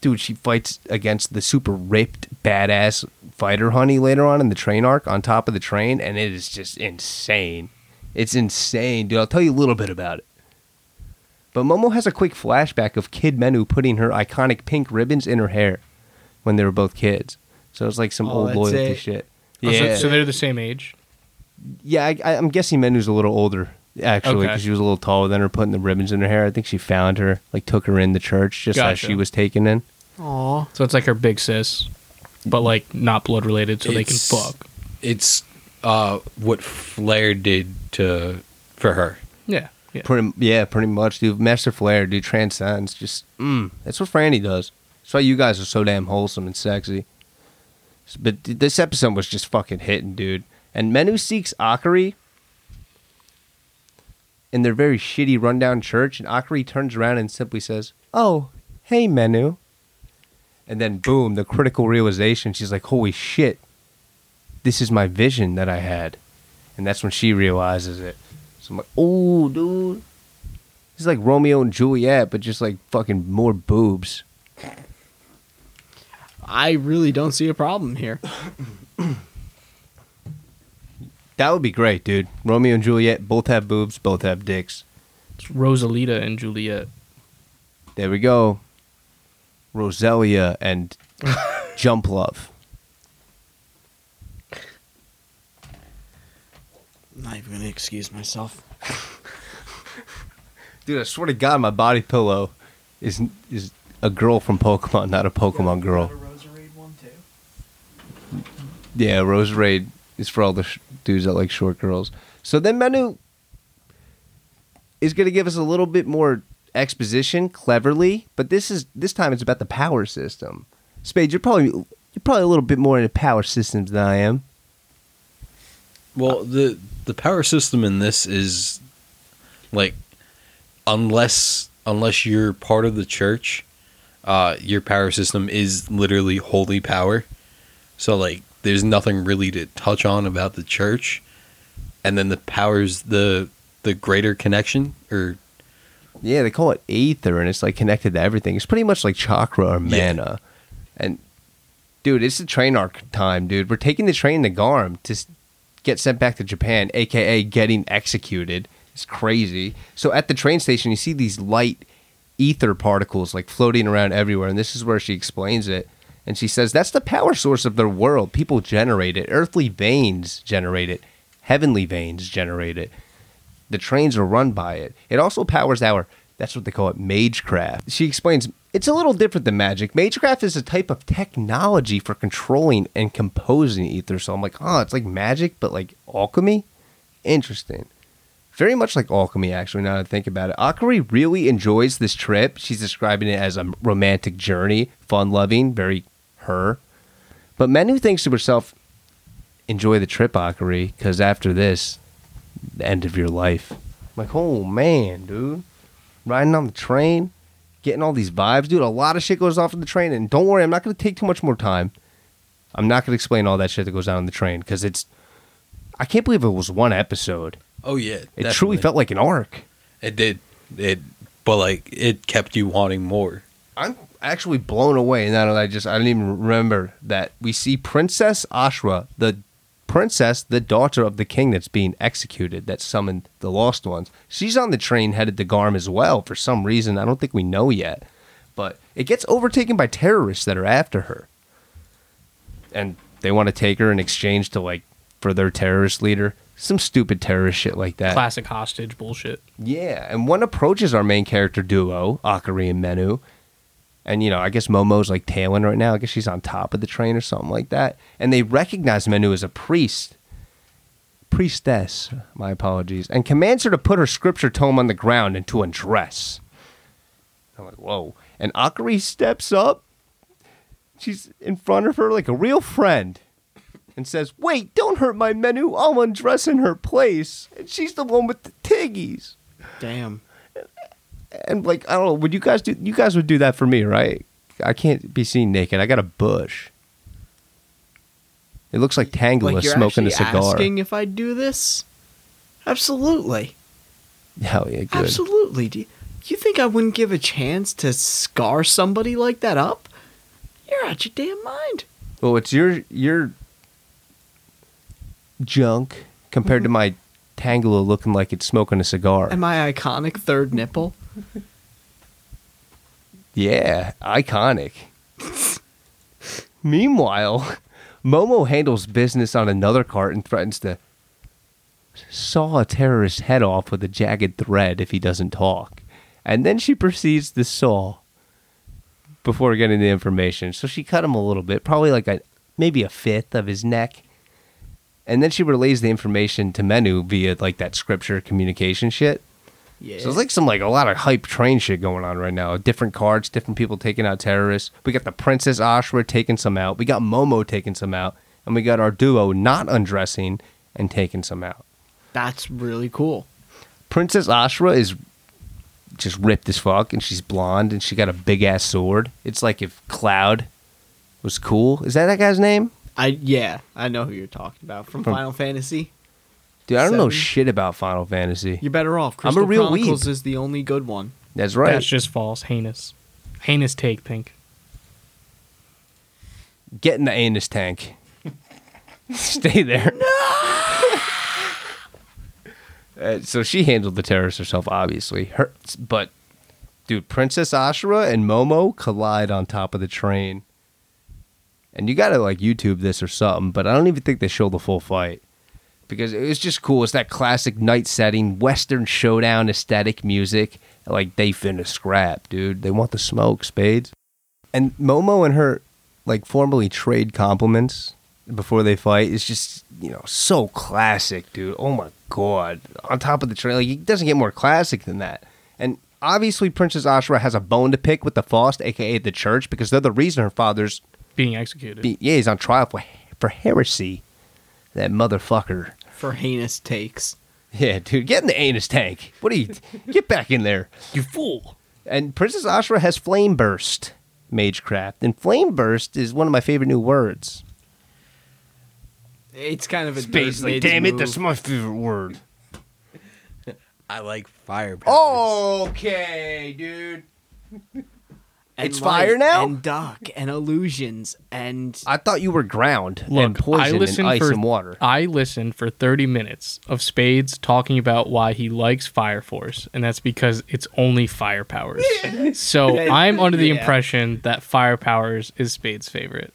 dude, she fights against the super ripped badass fighter honey later on in the train arc on top of the train, and it is just insane. It's insane, dude. I'll tell you a little bit about it. But Momo has a quick flashback of Kid Menu putting her iconic pink ribbons in her hair when they were both kids. So it's like some Oh, old that's loyalty it. shit. Oh, so- Yeah. so, they're the same age. Yeah, I, I, I'm guessing Menu's a little older actually Okay. because she was a little taller than her, putting the ribbons in her hair. I think she found her, like took her in the church just as Gotcha. she was taken in. Aw. So it's like her big sis, but like not blood related, so they can It's- fuck. It's uh, what Flare did to for her. Yeah, yeah. Pretty, yeah, pretty much, dude. Master Flare, dude, transcends. Just, mm, that's what Franny does. That's why you guys are so damn wholesome and sexy. But th- this episode was just fucking hitting, dude. And Menu seeks Akari in their very shitty rundown church, and Akari turns around and simply says, "Oh, hey, Menu." And then, boom, the critical realization. She's like, "Holy shit, this is my vision that I had," and that's when she realizes it. So I'm like, "Oh, dude." It's like Romeo and Juliet, but just like fucking more boobs. I really don't see a problem here. That would be great, dude. Romeo and Juliet both have boobs, both have dicks. It's Rosalita and Juliet. There we go. Roselia and Jump Love. I'm not even gonna excuse myself. Dude, I swear to God, my body pillow is is a girl from Pokemon, not a Pokemon girl. A Roserade one too. Yeah, Roserade is for all the sh- dudes that like short girls. So then Menu is going to give us a little bit more exposition, cleverly, but this is this time it's about the power system. Spade, you're probably you're probably a little bit more into power systems than I am. Well, the the power system in this is like unless unless you're part of the church, uh, your power system is literally holy power. So like, there's nothing really to touch on about the church, and then the powers the the greater connection or Yeah, they call it ether, and it's like connected to everything. It's pretty much like chakra or Yeah. mana. And dude, it's the train arc time, dude. We're taking the train to Garm to get sent back to Japan, aka getting executed. It's crazy. So at the train station, you see these light ether particles like floating around everywhere, and this is where she explains it. And she says that's the power source of their world. People generate it. Earthly veins generate it. Heavenly veins generate it the trains are run by it. It also powers our that's what they call it magecraft. She explains it's a little different than magic. Magecraft is a type of technology for controlling and composing ether. So I'm like, oh, it's like magic, but like alchemy? Interesting. Very much like alchemy, actually, now that I think about it. Akari really enjoys this trip. She's describing it as a romantic journey, fun loving, very her. But Menu thinks to herself, enjoy the trip, Akari, because after this, the end of your life. like, oh man, dude. Riding on the train, getting all these vibes, dude. A lot of shit goes off in the train, and don't worry, I'm not gonna take too much more time. I'm not gonna explain all that shit that goes on in the train because it's. I can't believe it was one episode. Oh yeah, It truly felt like an arc. it did it, but like it kept you wanting more. I'm actually blown away now that I just I don't even remember that we see Princess Ashra, the princess, the daughter of the king that's being executed, that summoned the lost ones. She's on the train headed to Garm as well for some reason. I don't think we know yet. But it gets overtaken by terrorists that are after her. And they want to take her in exchange to like for their terrorist leader. Some stupid terrorist shit like that. Classic hostage bullshit. Yeah, and one approaches our main character duo, Akari and Menu. And, you know, I guess Momo's like tailing right now. I guess she's on top of the train or something like that. And they recognize Menu as a priest. Priestess, my apologies. And commands her to put her scripture tome on the ground and to undress. I'm like, whoa. And Akari steps up. She's in front of her like a real friend and says, Wait, don't hurt my Menu. I'll undress in her place. And she's the one with the tiggies Damn. and like I don't know, would you guys do? You guys would do that for me, right? I can't be seen naked. I got a bush. It looks like Tangela Like smoking a cigar. asking if I do this? Absolutely. Hell yeah, good. Absolutely. Do you, you think I wouldn't give a chance to scar somebody like that up? You're out your damn mind. Well, it's your your junk compared Mm-hmm. to my Tangela looking like it's smoking a cigar. And my iconic third nipple. Yeah, iconic. Meanwhile, Momo handles business on another cart and threatens to saw a terrorist's head off with a jagged thread if he doesn't talk. And then she proceeds to saw before getting the information. So she cut him a little bit, probably like a maybe a fifth of his neck. And then she relays the information to Menu via like that scripture communication shit. Yeah. So it's like some like a lot of hype train shit going on right now. Different cards, different people taking out terrorists. We got the Princess Ashra taking some out. We got Momo taking some out, and we got our duo not undressing and taking some out. That's really cool. Princess Ashra is just ripped as fuck, and she's blonde, and she got a big ass sword. It's like if Cloud was cool. Is that that guy's name? I yeah, I know who you're talking about from, From- Final Fantasy. Dude, I don't know Seven. shit about Final Fantasy. You're better off. I'm a Crystal real Chronicles weeb. is the only good one. That's right. That's just false. Heinous. Heinous take, Pink. Get in the anus tank. Stay there. Uh, so she handled the terrorists herself, obviously. Her, but, dude, Princess Ashura and Momo collide on top of the train. And you gotta like YouTube this or something, but I don't even think they show the full fight because it was just cool. It's that classic night setting, Western showdown aesthetic music. Like they finna scrap, dude. They want the smoke, spades. And Momo and her like formally trade compliments before they fight It's just you know so classic, dude. Oh my god! On top of the train, like it doesn't get more classic than that. And obviously, Princess Ashura has a bone to pick with the Faust, aka the Church, because they're the reason her father's Being executed. be, yeah he's on trial for for heresy. That motherfucker. For heinous takes. Yeah, dude, get in the anus tank. What are you? Get back in there. you fool. And Princess Ashra has Flame Burst Magecraft, and Flame Burst is one of my favorite new words. It's kind of a Space, Darth like, Vader's damn it, move. that's my favorite word. I like fire. Oh, Okay, dude. And it's fire now? and dark and illusions and I thought you were ground and Look, poison I and listened ice for and water. I listened for 30 minutes of Spades talking about why he likes Fire Force, and that's because it's only fire powers. so I'm under the Yeah. impression that fire powers is Spades' favorite.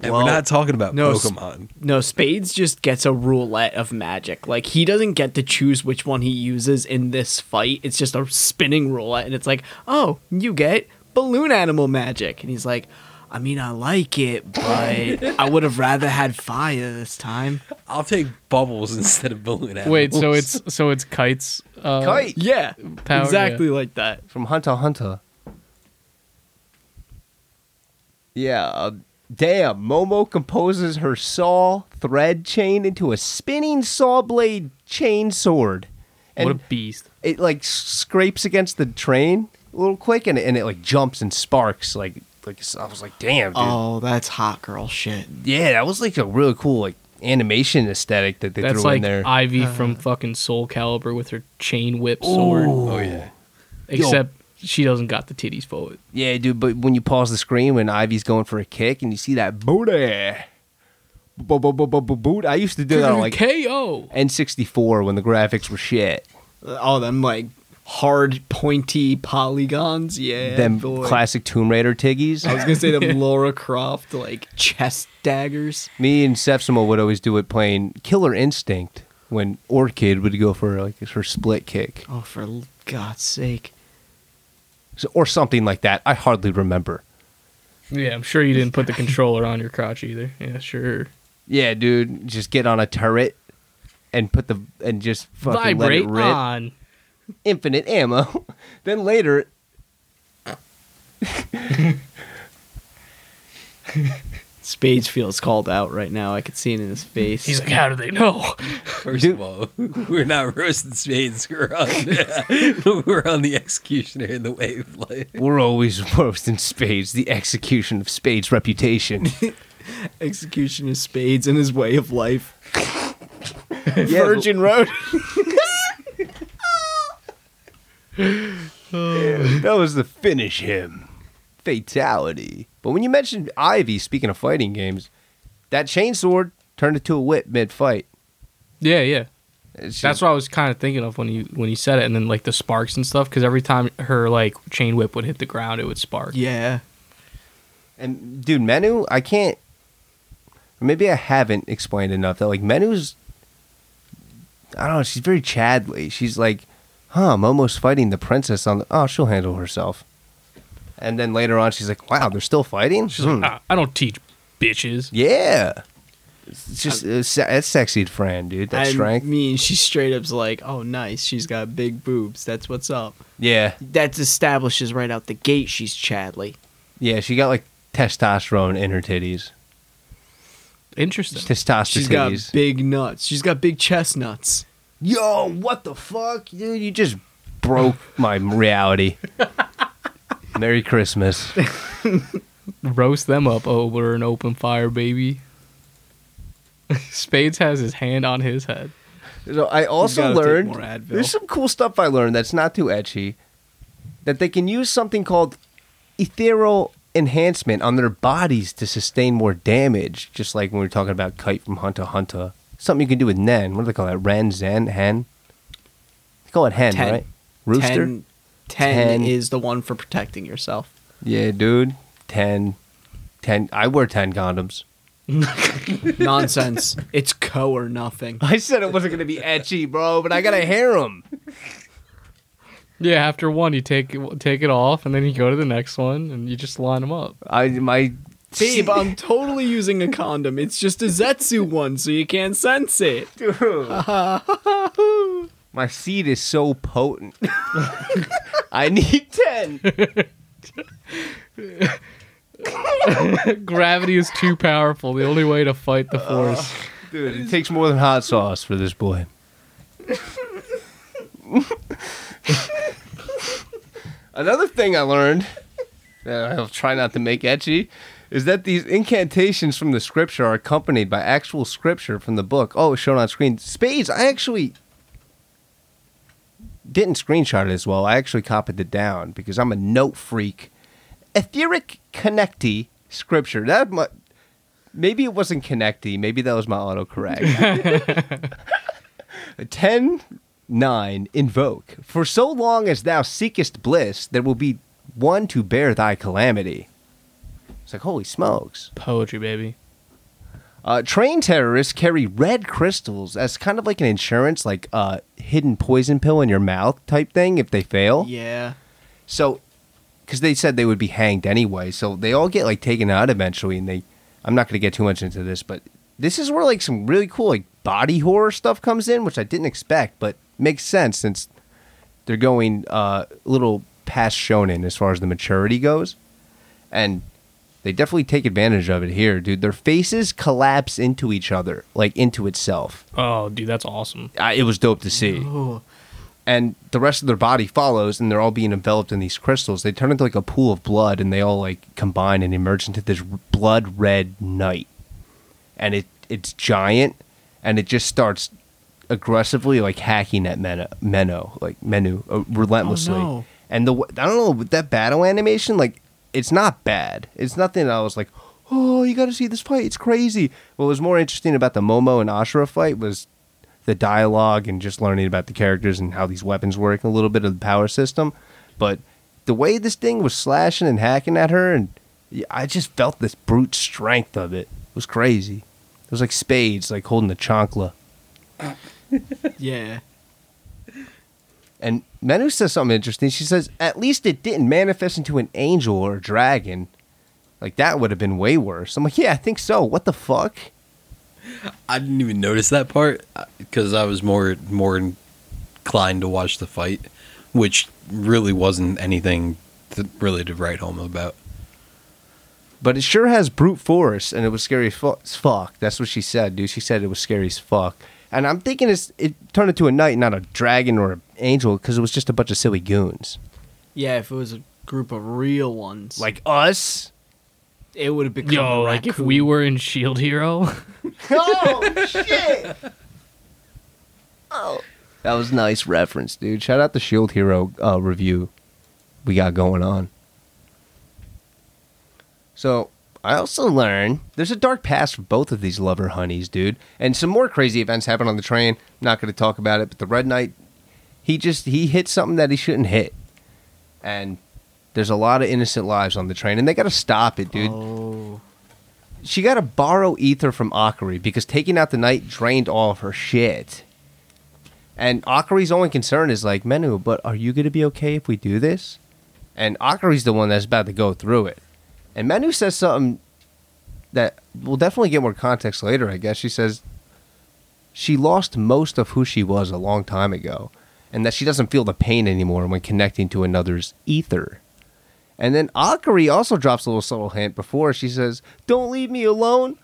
And Well, we're not talking about no, s- Pokemon. no spades just gets a roulette of magic like he doesn't get to choose which one he uses in this fight it's just a spinning roulette and it's like oh you get balloon animal magic and he's like i mean i like it but i would have rather had fire this time I'll take bubbles instead of balloon animals. Wait, so it's so it's kites. Uh, Kite yeah Power, exactly like that from Hunter x Hunter. Yeah, uh, damn. Momo composes her saw thread chain into a spinning saw blade chain sword. And What a beast! it like scrapes against the train a little quick and it, and it like jumps and sparks like like I was like damn dude. Oh that's hot girl shit. Yeah that was like a really cool like animation aesthetic that they That's threw like in there. Ivy uh-huh. from fucking Soul Calibur with her chain whip sword. oh yeah. Except she doesn't got the titties for it. yeah dude but when you pause the screen when Ivy's going for a kick and you see that booty. Bo- bo- bo- bo- bo- boot. I used to do that on like KO. N64 when the graphics were shit. All them like hard pointy polygons yeah them boy. classic Tomb Raider tiggies I was gonna say them Laura Croft like chest daggers. me and Sepsimo would always do it playing Killer Instinct when Orchid would go for like her split kick Oh, for God's sake! So- or something like that. I hardly remember. Yeah, I'm sure you didn't put the controller on your crotch either. Yeah, sure. Yeah, dude, just get on a turret and put the and just fucking Vibrate let it rip. on. Infinite ammo. then later, Spades feels called out right now. I could see it in his face. He's like, how do they know? First of all, we're not roasting spades. We're on, we're on the executioner in the way of life. we're always roasting Spades, the execution of Spades' reputation. execution of spades in his way of life. Yeah, Virgin Road. That was the finish him. Fatality. But when you mentioned Ivy, speaking of fighting games, that chainsword turned into a whip mid fight. Yeah, yeah. That's what I was kind of thinking of when you when you said it, and then like the sparks and stuff. Because every time her like chain whip would hit the ground, it would spark. yeah. And dude, Menu, I can't. maybe I haven't explained enough that like Menu's I don't know, she's very Chadly. She's like, huh, I'm almost fighting the princess on the oh, she'll handle herself. And then later on she's like, Wow, they're still fighting? She's Hmm. like, "Ah, I don't teach bitches. Yeah. It's just it's, se- it's sexy Fran, dude. That I strength. mean, she straight up's like, "Oh, nice. She's got big boobs. That's what's up." Yeah. That establishes right out the gate she's Chadley. Yeah, she got like testosterone in her titties. Interesting. Testosterone She's got big nuts. She's got big chestnuts. Yo, what the fuck? Dude, you just broke my reality. Merry Christmas. Roast them up over an open fire, baby. Spades has his hand on his head. So I also learned there's some cool stuff I learned that's not too etchy. That they can use something called ethereal enhancement on their bodies to sustain more damage, just like when we were talking about Kite from Hunter x Hunter. Something you can do with Nen. What do they call that? Ren, Zen, Hen? They call it Hen, Ten. right? Rooster? Ten, ten Ten. is the one for protecting yourself. Yeah, dude. 10. 10. I wear 10 condoms. Nonsense. it's co or nothing. I said it wasn't going to be ecchi, bro, but I got to hear them. Yeah, after one, you take take it off, and then you go to the next one, and you just line them up. I my Babe, I'm totally using a condom. It's just a Zetsu one, so you can't sense it. Dude. my seed is so potent. I need 10. Gravity is too powerful. The only way to fight the force. Dude, it takes more than hot sauce for this boy. Another thing I learned, that I'll try not to make ecchi, is that these incantations from the scripture are accompanied by actual scripture from the book. Oh, it's shown on screen. Spades, I actually didn't screenshot it as well. I actually copied it down because I'm a note freak. Etheric connecty scripture. That mu- maybe it wasn't connecty. Maybe that was my autocorrect. 10 9 Invoke. For so long as thou seekest bliss, there will be one to bear thy calamity. It's like, holy smokes. Poetry, baby. Uh, train terrorists carry red crystals as kind of like an insurance, like a hidden poison pill in your mouth type thing if they fail. Yeah. So, because they said they would be hanged anyway, so they all get like taken out eventually, and they. I'm not going to get too much into this, but this is where like some really cool like body horror stuff comes in, which I didn't expect, but makes sense since they're going uh, a little past shonen as far as the maturity goes, and they definitely take advantage of it here, dude. Their faces collapse into each other, like into itself. Oh, dude, that's awesome. I, it was dope to see Oh, and the rest of their body follows and they're all being enveloped in these crystals they turn into like a pool of blood and they all like combine and emerge into this blood red knight. and it it's giant and it just starts aggressively like hacking at Meno, Meno like Menu uh, relentlessly Oh, no. and the I don't know with that battle animation like it's not bad it's nothing I was like oh you got to see this fight it's crazy what was more interesting about the Momo and Ashuna fight was the dialogue and just learning about the characters and how these weapons work, and a little bit of the power system. But the way this thing was slashing and hacking at her, and I just felt this brute strength of it. It was crazy. It was like spades, like holding the chancla. yeah. And Menu says something interesting. She says, at least it didn't manifest into an angel or a dragon. Like, that would have been way worse. I'm like, yeah, I think so. What the fuck? I didn't even notice that part uh, because I was more more inclined to watch the fight, which really wasn't anything to, really to write home about. But it sure has brute force, and it was scary as as fuck. That's what she said, dude. She said it was scary as fuck. And I'm thinking it's, it turned into a knight, not a dragon or an angel, because it was just a bunch of silly goons. Yeah, if it was a group of real ones, Like us? it would have become. Yo, a like if we were in Shield Hero, Oh, shit! Oh. That was a nice reference, dude. Shout out the Shield Hero uh, review we got going on. So, I also learned there's a dark past for both of these lover honeys, dude. And some more crazy events happen on the train. I'm not going to talk about it, but the Red Knight, he just he hit something that he shouldn't hit. And there's a lot of innocent lives on the train, and they got to stop it, dude. Oh, she got to borrow ether from Akari because taking out the Knight drained all of her shit. And Akari's only concern is like, Menu, but are you going to be okay if we do this? And Akari's the one that's about to go through it. And Manu says something that we'll definitely get more context later, I guess. She says she lost most of who she was a long time ago, and that she doesn't feel the pain anymore when connecting to another's ether. And then Akari also drops a little subtle hint before she says, Don't leave me alone.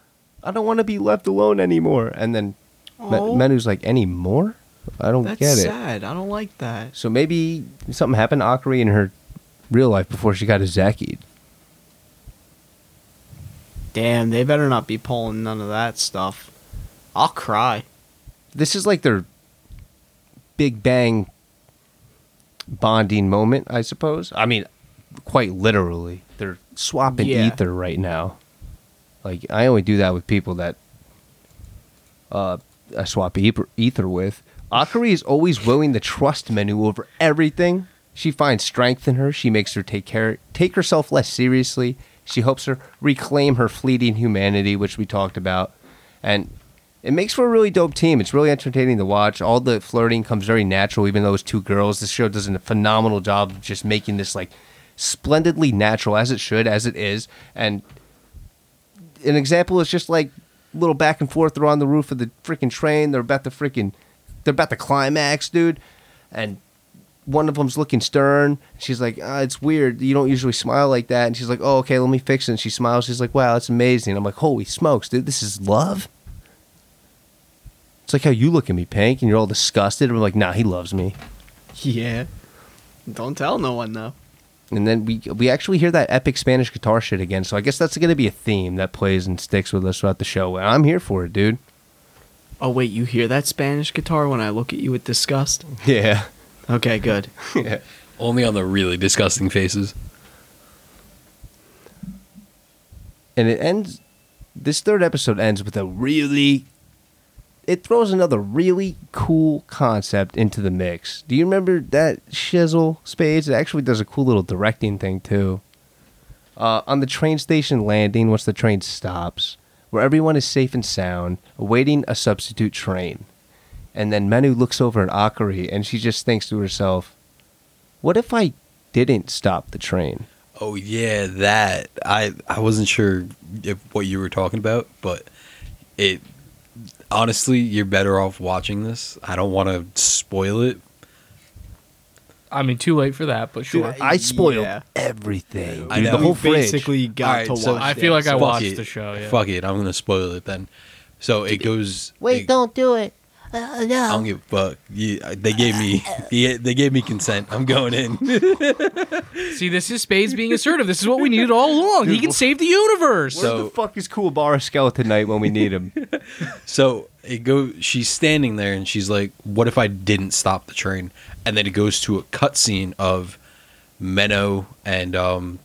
I don't want to be left alone anymore. And then Oh. Menu's like, Any more? I don't That's get it. That's sad. I don't like that. So maybe something happened to Akari in her real life before she got Zaki'd. Damn, they better not be pulling none of that stuff. I'll cry. This is like their Big Bang bonding moment, I suppose. I mean, quite literally. They're swapping Yeah. ether right now. Like, I only do that with people that uh, I swap ether, with. Akari is always willing to trust Menu over everything. She finds strength in her. She makes her take care, take herself less seriously. She helps her reclaim her fleeting humanity, which we talked about, and it makes for a really dope team. It's really entertaining to watch. All the flirting comes very natural, even though it's two girls. This show does a phenomenal job of just making this like splendidly natural, as it should, as it is. And an example is just like little back and forth. They're on the roof of the freaking train. They're about to freaking, they're about to climax, dude. And one of them's looking stern. She's like, ah, "It's weird. You don't usually smile like that." And she's like, "Oh, okay, let me fix it." And she smiles. She's like, "Wow, that's amazing." I'm like, "Holy smokes, dude! This is love." It's like how you look at me, Pink, and you're all disgusted. I'm like, "Nah, he loves me." Yeah. Don't tell no one though. And then we we actually hear that epic Spanish guitar shit again. So I guess that's going to be a theme that plays and sticks with us throughout the show. And I'm here for it, dude. Oh wait, you hear that Spanish guitar when I look at you with disgust? Yeah. Okay, good. yeah. Only on the really disgusting faces. and it ends this third episode ends with a really it throws another really cool concept into the mix do you remember that shizzle spades it actually does a cool little directing thing too uh, on the train station landing once the train stops where everyone is safe and sound awaiting a substitute train and then menu looks over at akari and she just thinks to herself what if i didn't stop the train Oh yeah, that I I wasn't sure if what you were talking about, but it honestly, you're better off watching this. I don't want to spoil it. I mean, too late for that, but sure. I spoiled Yeah. everything. I know. the We whole fridge. basically got Alright, to so watch. I feel like I watched it. the show. Yeah. Fuck it, I'm gonna spoil it then. So it goes. Wait, it- don't do it. Uh, I don't give a fuck. Yeah, they gave me. Yeah, they gave me consent. I'm going in. See, this is Spades being assertive. This is what we needed all along. He can save the universe. Where So- the fuck is Cool Bar Skeleton Knight when we need him? So it go. She's standing there and she's like, "What if I didn't stop the train?" And then it goes to a cutscene of Menno and um,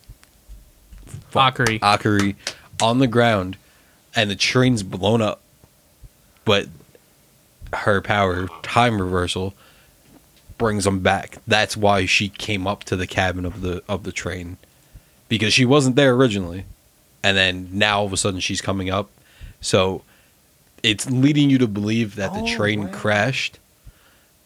fuck, Akari. Akari on the ground, and the train's blown up. But her power, time reversal, brings them back. That's why she came up to the cabin of the of the train, because she wasn't there originally, and then now all of a sudden she's coming up. So it's leading you to believe that the Oh, train wow. crashed,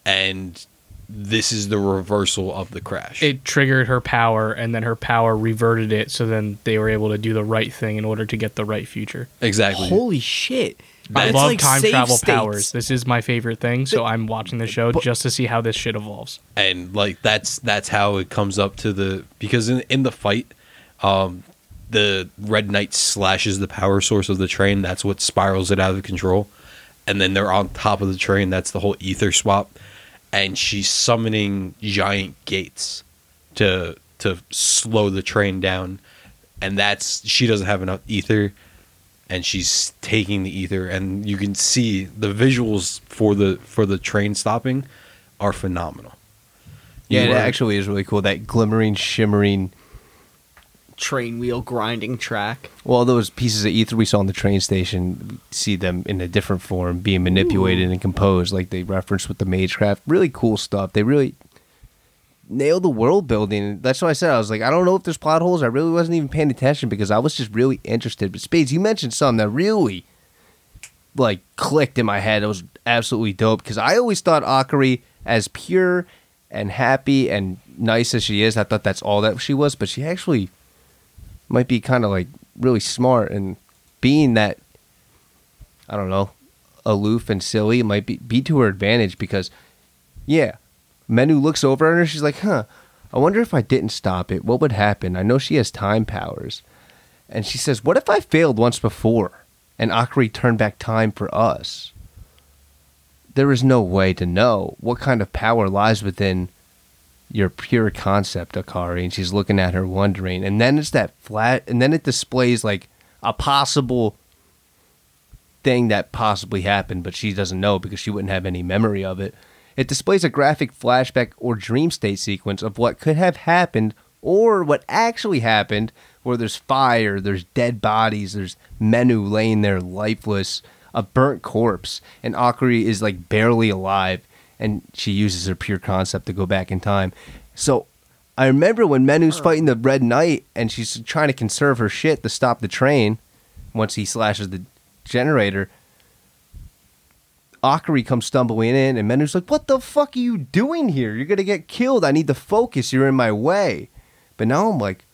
and this is the reversal of the crash. it triggered her power, and then her power reverted it. So then they were able to do the right thing in order to get the right future. exactly. Holy shit! I love like time travel states. powers. This is my favorite thing, so I'm watching the show just to see how this shit evolves. and like that's that's how it comes up to the because in in the fight um the red knight slashes the power source of the train that's what spirals it out of control and then they're on top of the train that's the whole ether swap and she's summoning giant gates to to slow the train down and that's she doesn't have enough ether and she's taking the ether and you can see the visuals for the for the train stopping are phenomenal Yeah, You it are- actually is really cool. That glimmering, shimmering. Train wheel grinding track. Well, those pieces of ether we saw in the train station, see them in a different form being manipulated and composed, like they referenced with the Magecraft. Really cool stuff. They really, nailed the world building. That's what I said. I was like, I don't know if there's plot holes. I really wasn't even paying attention because I was just really interested. But Spades, you mentioned something that really like clicked in my head. It was absolutely dope because I always thought Akari as pure and happy and nice as she is, I thought that's all that she was. But she actually might be kind of like really smart and being that I don't know aloof and silly might be be to her advantage because yeah, Menu looks over at her. She's like, huh. I wonder if I didn't stop it, what would happen? I know she has time powers. And she says, What if I failed once before and Akari turned back time for us? There is no way to know what kind of power lies within your pure concept, Akari. And she's looking at her, wondering. And then it's that flat, and then it displays like a possible thing that possibly happened, but she doesn't know because she wouldn't have any memory of it. It displays a graphic flashback or dream state sequence of what could have happened or what actually happened, where there's fire, there's dead bodies, there's Menu laying there lifeless, a burnt corpse, and Akari is like barely alive, and she uses her pure concept to go back in time. So I remember when Menu's fighting the Red Knight and she's trying to conserve her shit to stop the train once he slashes the generator. Akari comes stumbling in, and Menu's like, What the fuck are you doing here? You're gonna get killed. I need to focus. You're in my way. But now I'm like,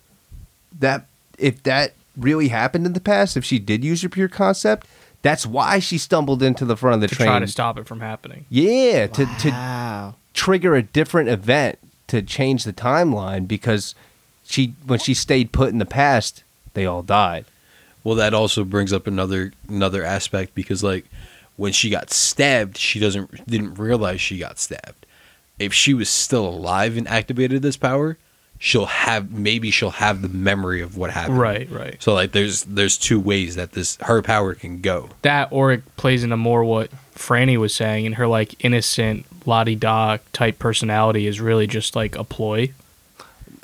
that if that really happened in the past, if she did use her pure concept, that's why she stumbled into the front of the to train. try to stop it from happening. Yeah, to, to trigger a different event to change the timeline because she when she stayed put in the past, they all died. Well, that also brings up another another aspect because like when she got stabbed, she doesn't didn't realize she got stabbed. If she was still alive and activated this power, she'll have maybe she'll have the memory of what happened. Right, right. So like there's there's two ways that this her power can go. That or it plays into more what Franny was saying, and her like innocent di da type personality is really just like a ploy.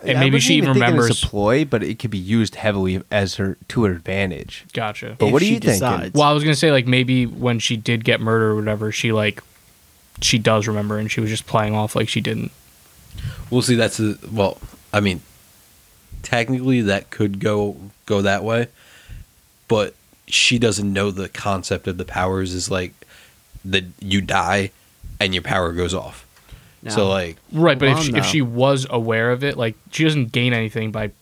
And maybe wasn't she even thinking remembers. it's a ploy, but it could be used heavily as her to her advantage. Gotcha. But If what are she you thinking? decides. Well, I was gonna say like maybe when she did get murdered or whatever, she like she does remember, and she was just playing off like she didn't. We'll see. That's a well. I mean, technically that could go go that way, but she doesn't know the concept of the powers is like that you die and your power goes off. So like Right, but if she, on, if she was aware of it, like she doesn't gain anything by,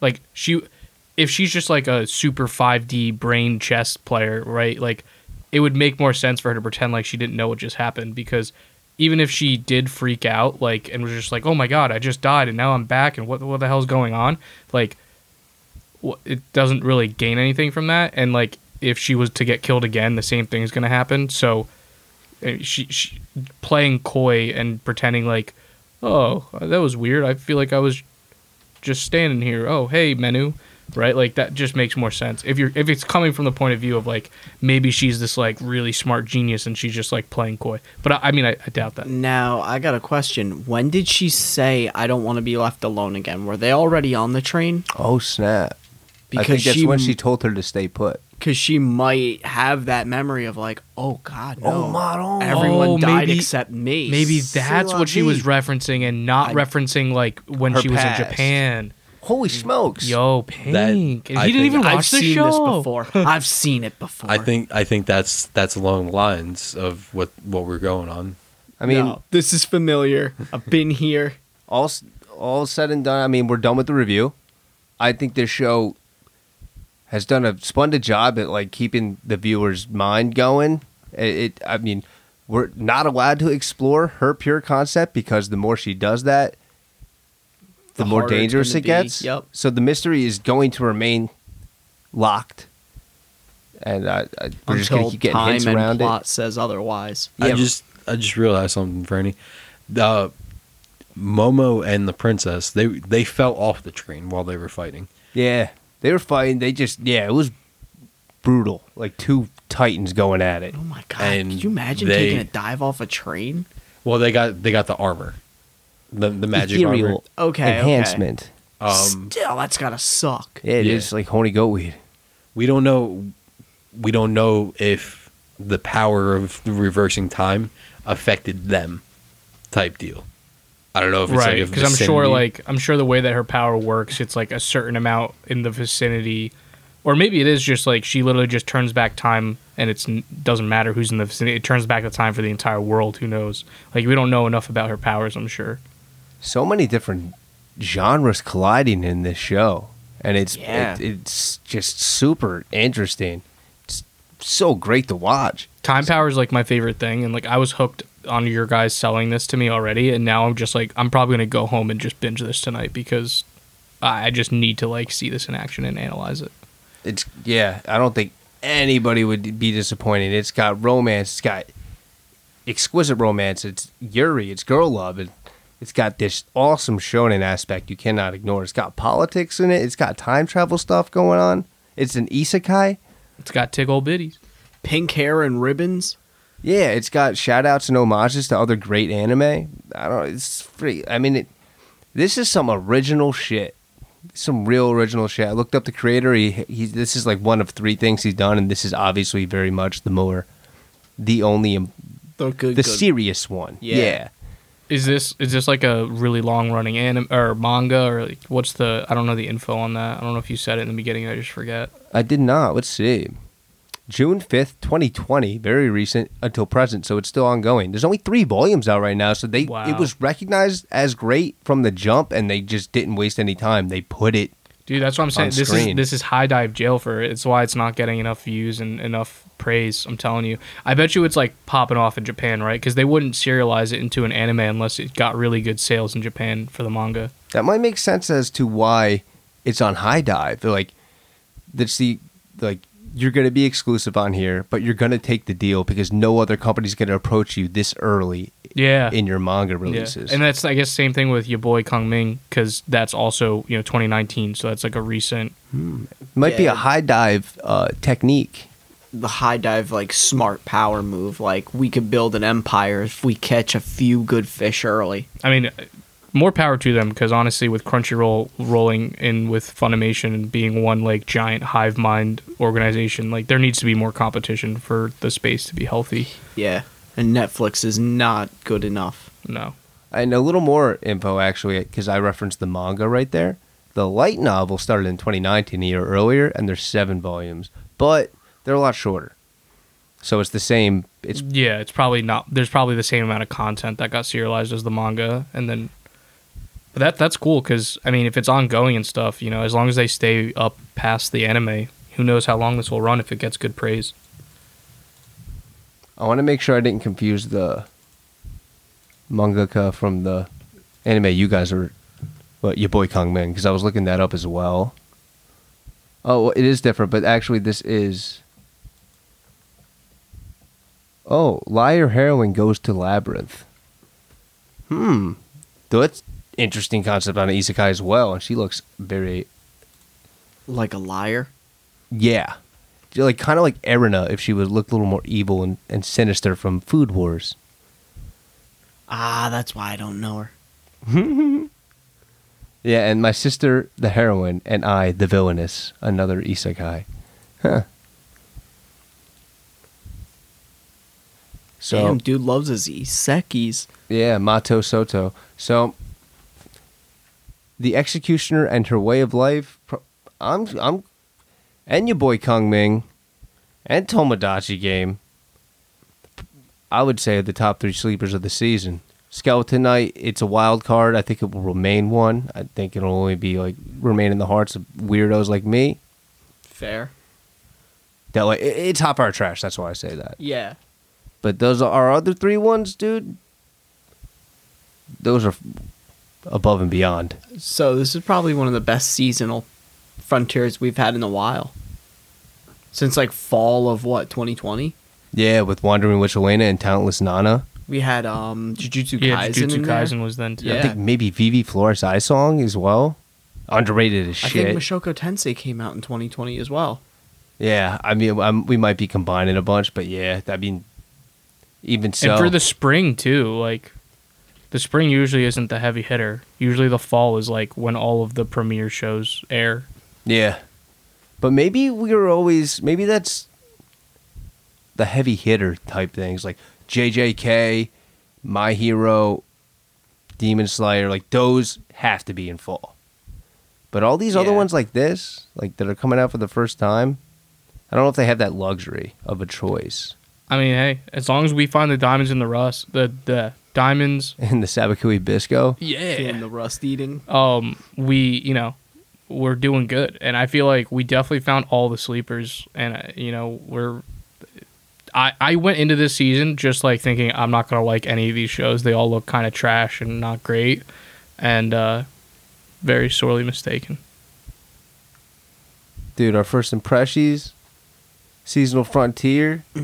like she, if she's just like a super five D brain chess player, right? Like it would make more sense for her to pretend like she didn't know what just happened because even if she did freak out, like and was just like, oh my god, I just died and now I'm back and what what the hell's going on? Like, wh- it doesn't really gain anything from that. And like if she was to get killed again, the same thing is gonna happen. So Uh, she, she playing coy and pretending like, oh, that was weird. I feel like I was just standing here. Oh, hey, menu, right? Like that just makes more sense if you're if it's coming from the point of view of like maybe she's this like really smart genius and she's just like playing coy. But I, I mean, I, I doubt that. Now I got a question. When did she say I don't want to be left alone again? Were they already on the train? Oh snap! Because I think that's she when she told her to stay put. Because she might have that memory of like, oh God, oh, no, Oh, Maron. everyone Oh, died maybe- except me. Maybe that's what she was referencing and not I- referencing like when Her she was in Japan. Holy smokes! Yo, Pink. and I he didn't think- even watch I've the seen show. this before. I've seen it before. I think I think that's that's along the lines of what what we're going on. I mean, No, this is familiar. I've been here. all all said and done. I mean, we're done with the review. I think this show has done a splendid job at like keeping the viewer's mind going. It, it I mean, we're not allowed to explore her pure concept because the more she does that, the, The more dangerous gonna it be. gets. Yep. So the mystery is going to remain locked, and uh, uh, we're just until gonna keep getting time hints and around plot says otherwise. Yeah, I just I just realized something, Franny. The Momo and the princess they they fell off the train while they were fighting. Yeah, they were fighting. They just yeah, it was brutal. Like two titans going at it. Oh my God! And Could you imagine they- taking a dive off a train? Well, they got they got the armor, the the magic armor. Okay, enhancement. Um, Still, that's gotta suck. Yeah, it Yeah. is like honey goat weed. we don't know we don't know if the power of reversing time affected them, type deal. I don't know if it's right? like Because I'm sure, like, I'm sure the way that her power works, it's like a certain amount in the vicinity, or maybe it is just like she literally just turns back time, and it's doesn't matter who's in the vicinity. It turns back the time for the entire world. Who knows? Like, we don't know enough about her powers. I'm sure. so many different genres colliding in this show, and it's Yeah. it, it's just super interesting. It's so great to watch. Time power is like my favorite thing, and like I was hooked on your guys selling this to me already, and now I'm just like I'm probably gonna go home and just binge this tonight because I I just need to like see this in action and analyze it. It's yeah. I don't think anybody would be disappointed. It's got romance. It's got exquisite romance. It's Yuri. It's girl love. It, it's got this awesome shonen aspect you cannot ignore. It's got politics in it. It's got time travel stuff going on. It's an isekai. It's got tickle bitties. Pink hair and ribbons. Yeah, it's got shout outs and homages to other great anime. I don't know, it's free. I mean it this is some original shit. Some real original shit. I looked up the creator. He he this is like one of three things he's done and this is obviously very much the more the only The good, the good. serious one. Yeah. yeah. Is this is this like a really long running anime or manga or like what's the I don't know the info on that. I don't know if you said it in the beginning. I just forget. I did not. Let's see. June 5th, 2020, very recent until present, so it's still ongoing. There's only 3 volumes out right now, so they Wow. it was recognized as great from the jump and they just didn't waste any time. They put it Dude, that's what I'm saying. This is this is HIDIVE jail for it. It's why it's not getting enough views and enough praise. I'm telling you. I bet you it's like popping off in Japan, right? Because they wouldn't serialize it into an anime unless it got really good sales in Japan for the manga. that might make sense as to why it's on HIDIVE like that's the like you're going to be exclusive on here but you're going to take the deal because no other company's going to approach you this early Yeah. in your manga Yeah. releases And that's I guess same thing with your boy Kongming because that's also you know 2019, so that's like a recent. might be a HIDIVE uh, technique the HIDIVE like smart power move. Like we could build an empire if we catch a few good fish early. I mean, more power to them because honestly, with Crunchyroll rolling in with Funimation and being one like giant hive mind organization, like there needs to be more competition for the space to be healthy. Yeah. And Netflix is not good enough. No. and a little more info actually because i referenced the manga right there the light novel started in 2019 a year earlier and there's seven volumes but they're a lot shorter so it's the same it's yeah, it's probably not. There's probably the same amount of content that got serialized as the manga, and then. But that that's cool because I mean, if it's ongoing and stuff, you know, as long as they stay up past the anime, who knows how long this will run if it gets good praise. I want to make sure I didn't confuse the mangaka from the anime you guys are, well, your boy Kongming, because I was looking that up as well. Oh, it is different, but actually, this is. Oh, liar heroine goes to labyrinth. Hmm, that's interesting concept on an isekai as well, and she looks very Like a liar. yeah, like kind of like Erina if she would look a little more evil and, and sinister from Food Wars. Ah, that's why I don't know her. Yeah, and my sister, the heroine, and I, the villainess, another isekai. Huh. So Damn, dude loves his isekis. yeah, Mato Sato. So the executioner and her way of life. I'm I'm, and your boy Kongming, and Tomodachi Game. I would say the top three sleepers of the season. Skeleton Knight, it's a wild card. I think it will remain one. I think it'll only be like remain in the hearts of weirdos like me. Fair. That like it- it's hot bar trash. That's why I say that. Yeah. But those are our other three ones, dude. Those are above and beyond. So this is probably one of the best seasonal frontiers we've had in a while. Since like fall of what, 2020? Yeah, with Wandering Witch Elaina and Talentless Nana. We had um Jujutsu Yeah, Kaisen Jujutsu in there. Kaisen was then too. Yeah. I think maybe Vivy Fluorite Eye's Song as well. Underrated as I shit. think Mushoku Tensei came out in 2020 as well. yeah, I mean, i we might be combining a bunch, but yeah, I mean, even so. and for the spring too, like the spring usually isn't the heavy hitter. Usually the fall is like when all of the premiere shows air. yeah, but maybe we were always maybe that's the heavy hitter type things like JJK, My Hero, Demon Slayer, like those have to be in fall. But all these other ones like this, like that are coming out for the first time, I don't know if they have that luxury of a choice. I mean, hey, as long as we find the diamonds in the rust, the the diamonds, And the Sabikui Bisco, Yeah. And the rust eating. um, we you know, we're doing good, and I feel like we definitely found all the sleepers, and uh, you know, we're. I, I went into this season just like thinking I'm not gonna like any of these shows. They all look kind of trash and not great, and uh, very sorely mistaken. dude, our first impressions, seasonal frontier,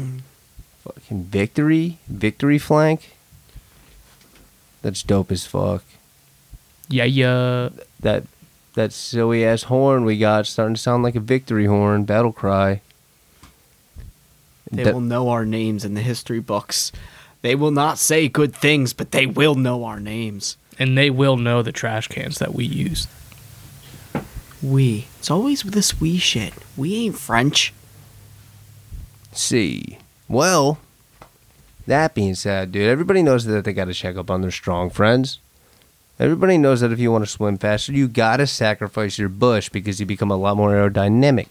fucking victory, victory flank. That's dope as fuck. Yeah, yeah. That that silly ass horn we got starting to sound like a victory horn, battle cry. They That- will know our names in the history books. They will not say good things, but they will know our names. And they will know the trash cans that we used. We. It's always this we shit. We ain't French. see. Well, that being said, dude, everybody knows that they got to check up on their strong friends. Everybody knows that if you want to swim faster, you got to sacrifice your bush because you become a lot more aerodynamic.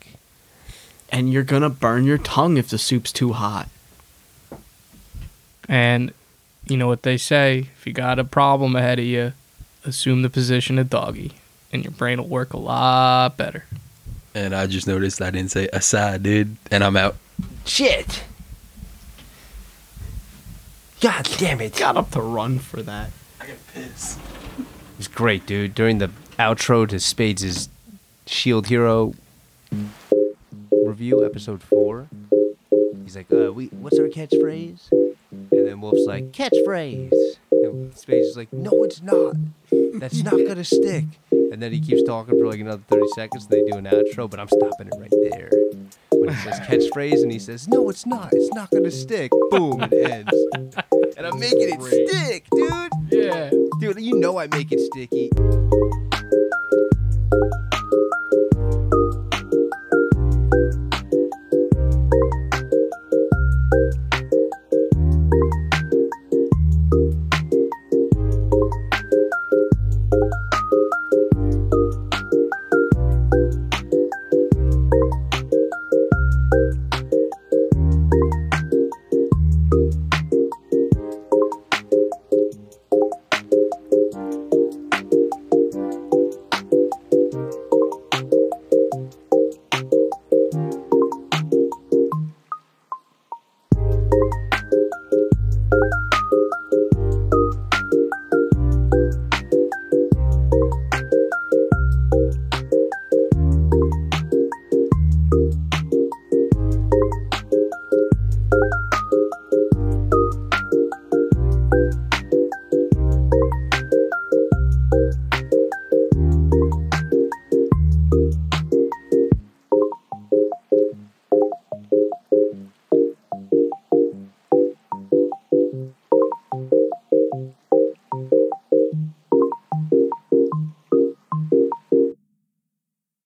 And you're gonna burn your tongue if the soup's too hot. And you know what they say: if you got a problem ahead of you, assume the position of doggy, and your brain will work a lot better. And I just noticed I didn't say aside, dude. And I'm out. Shit! God damn it! Got up to run for that. I get pissed. It was great, dude. During the outro to Spades' Shield Hero review, episode four, he's like, uh, we, what's our catchphrase? And then Wolf's like, catchphrase. And Spades is like, no, it's not. That's not gonna stick. And then he keeps talking for like another 30 seconds. They do an outro, but I'm stopping it right there when he says catchphrase and he says, "No, it's not. It's not gonna stick." Boom, it ends. And I'm making it stick, dude. Yeah, dude, you know I make it sticky.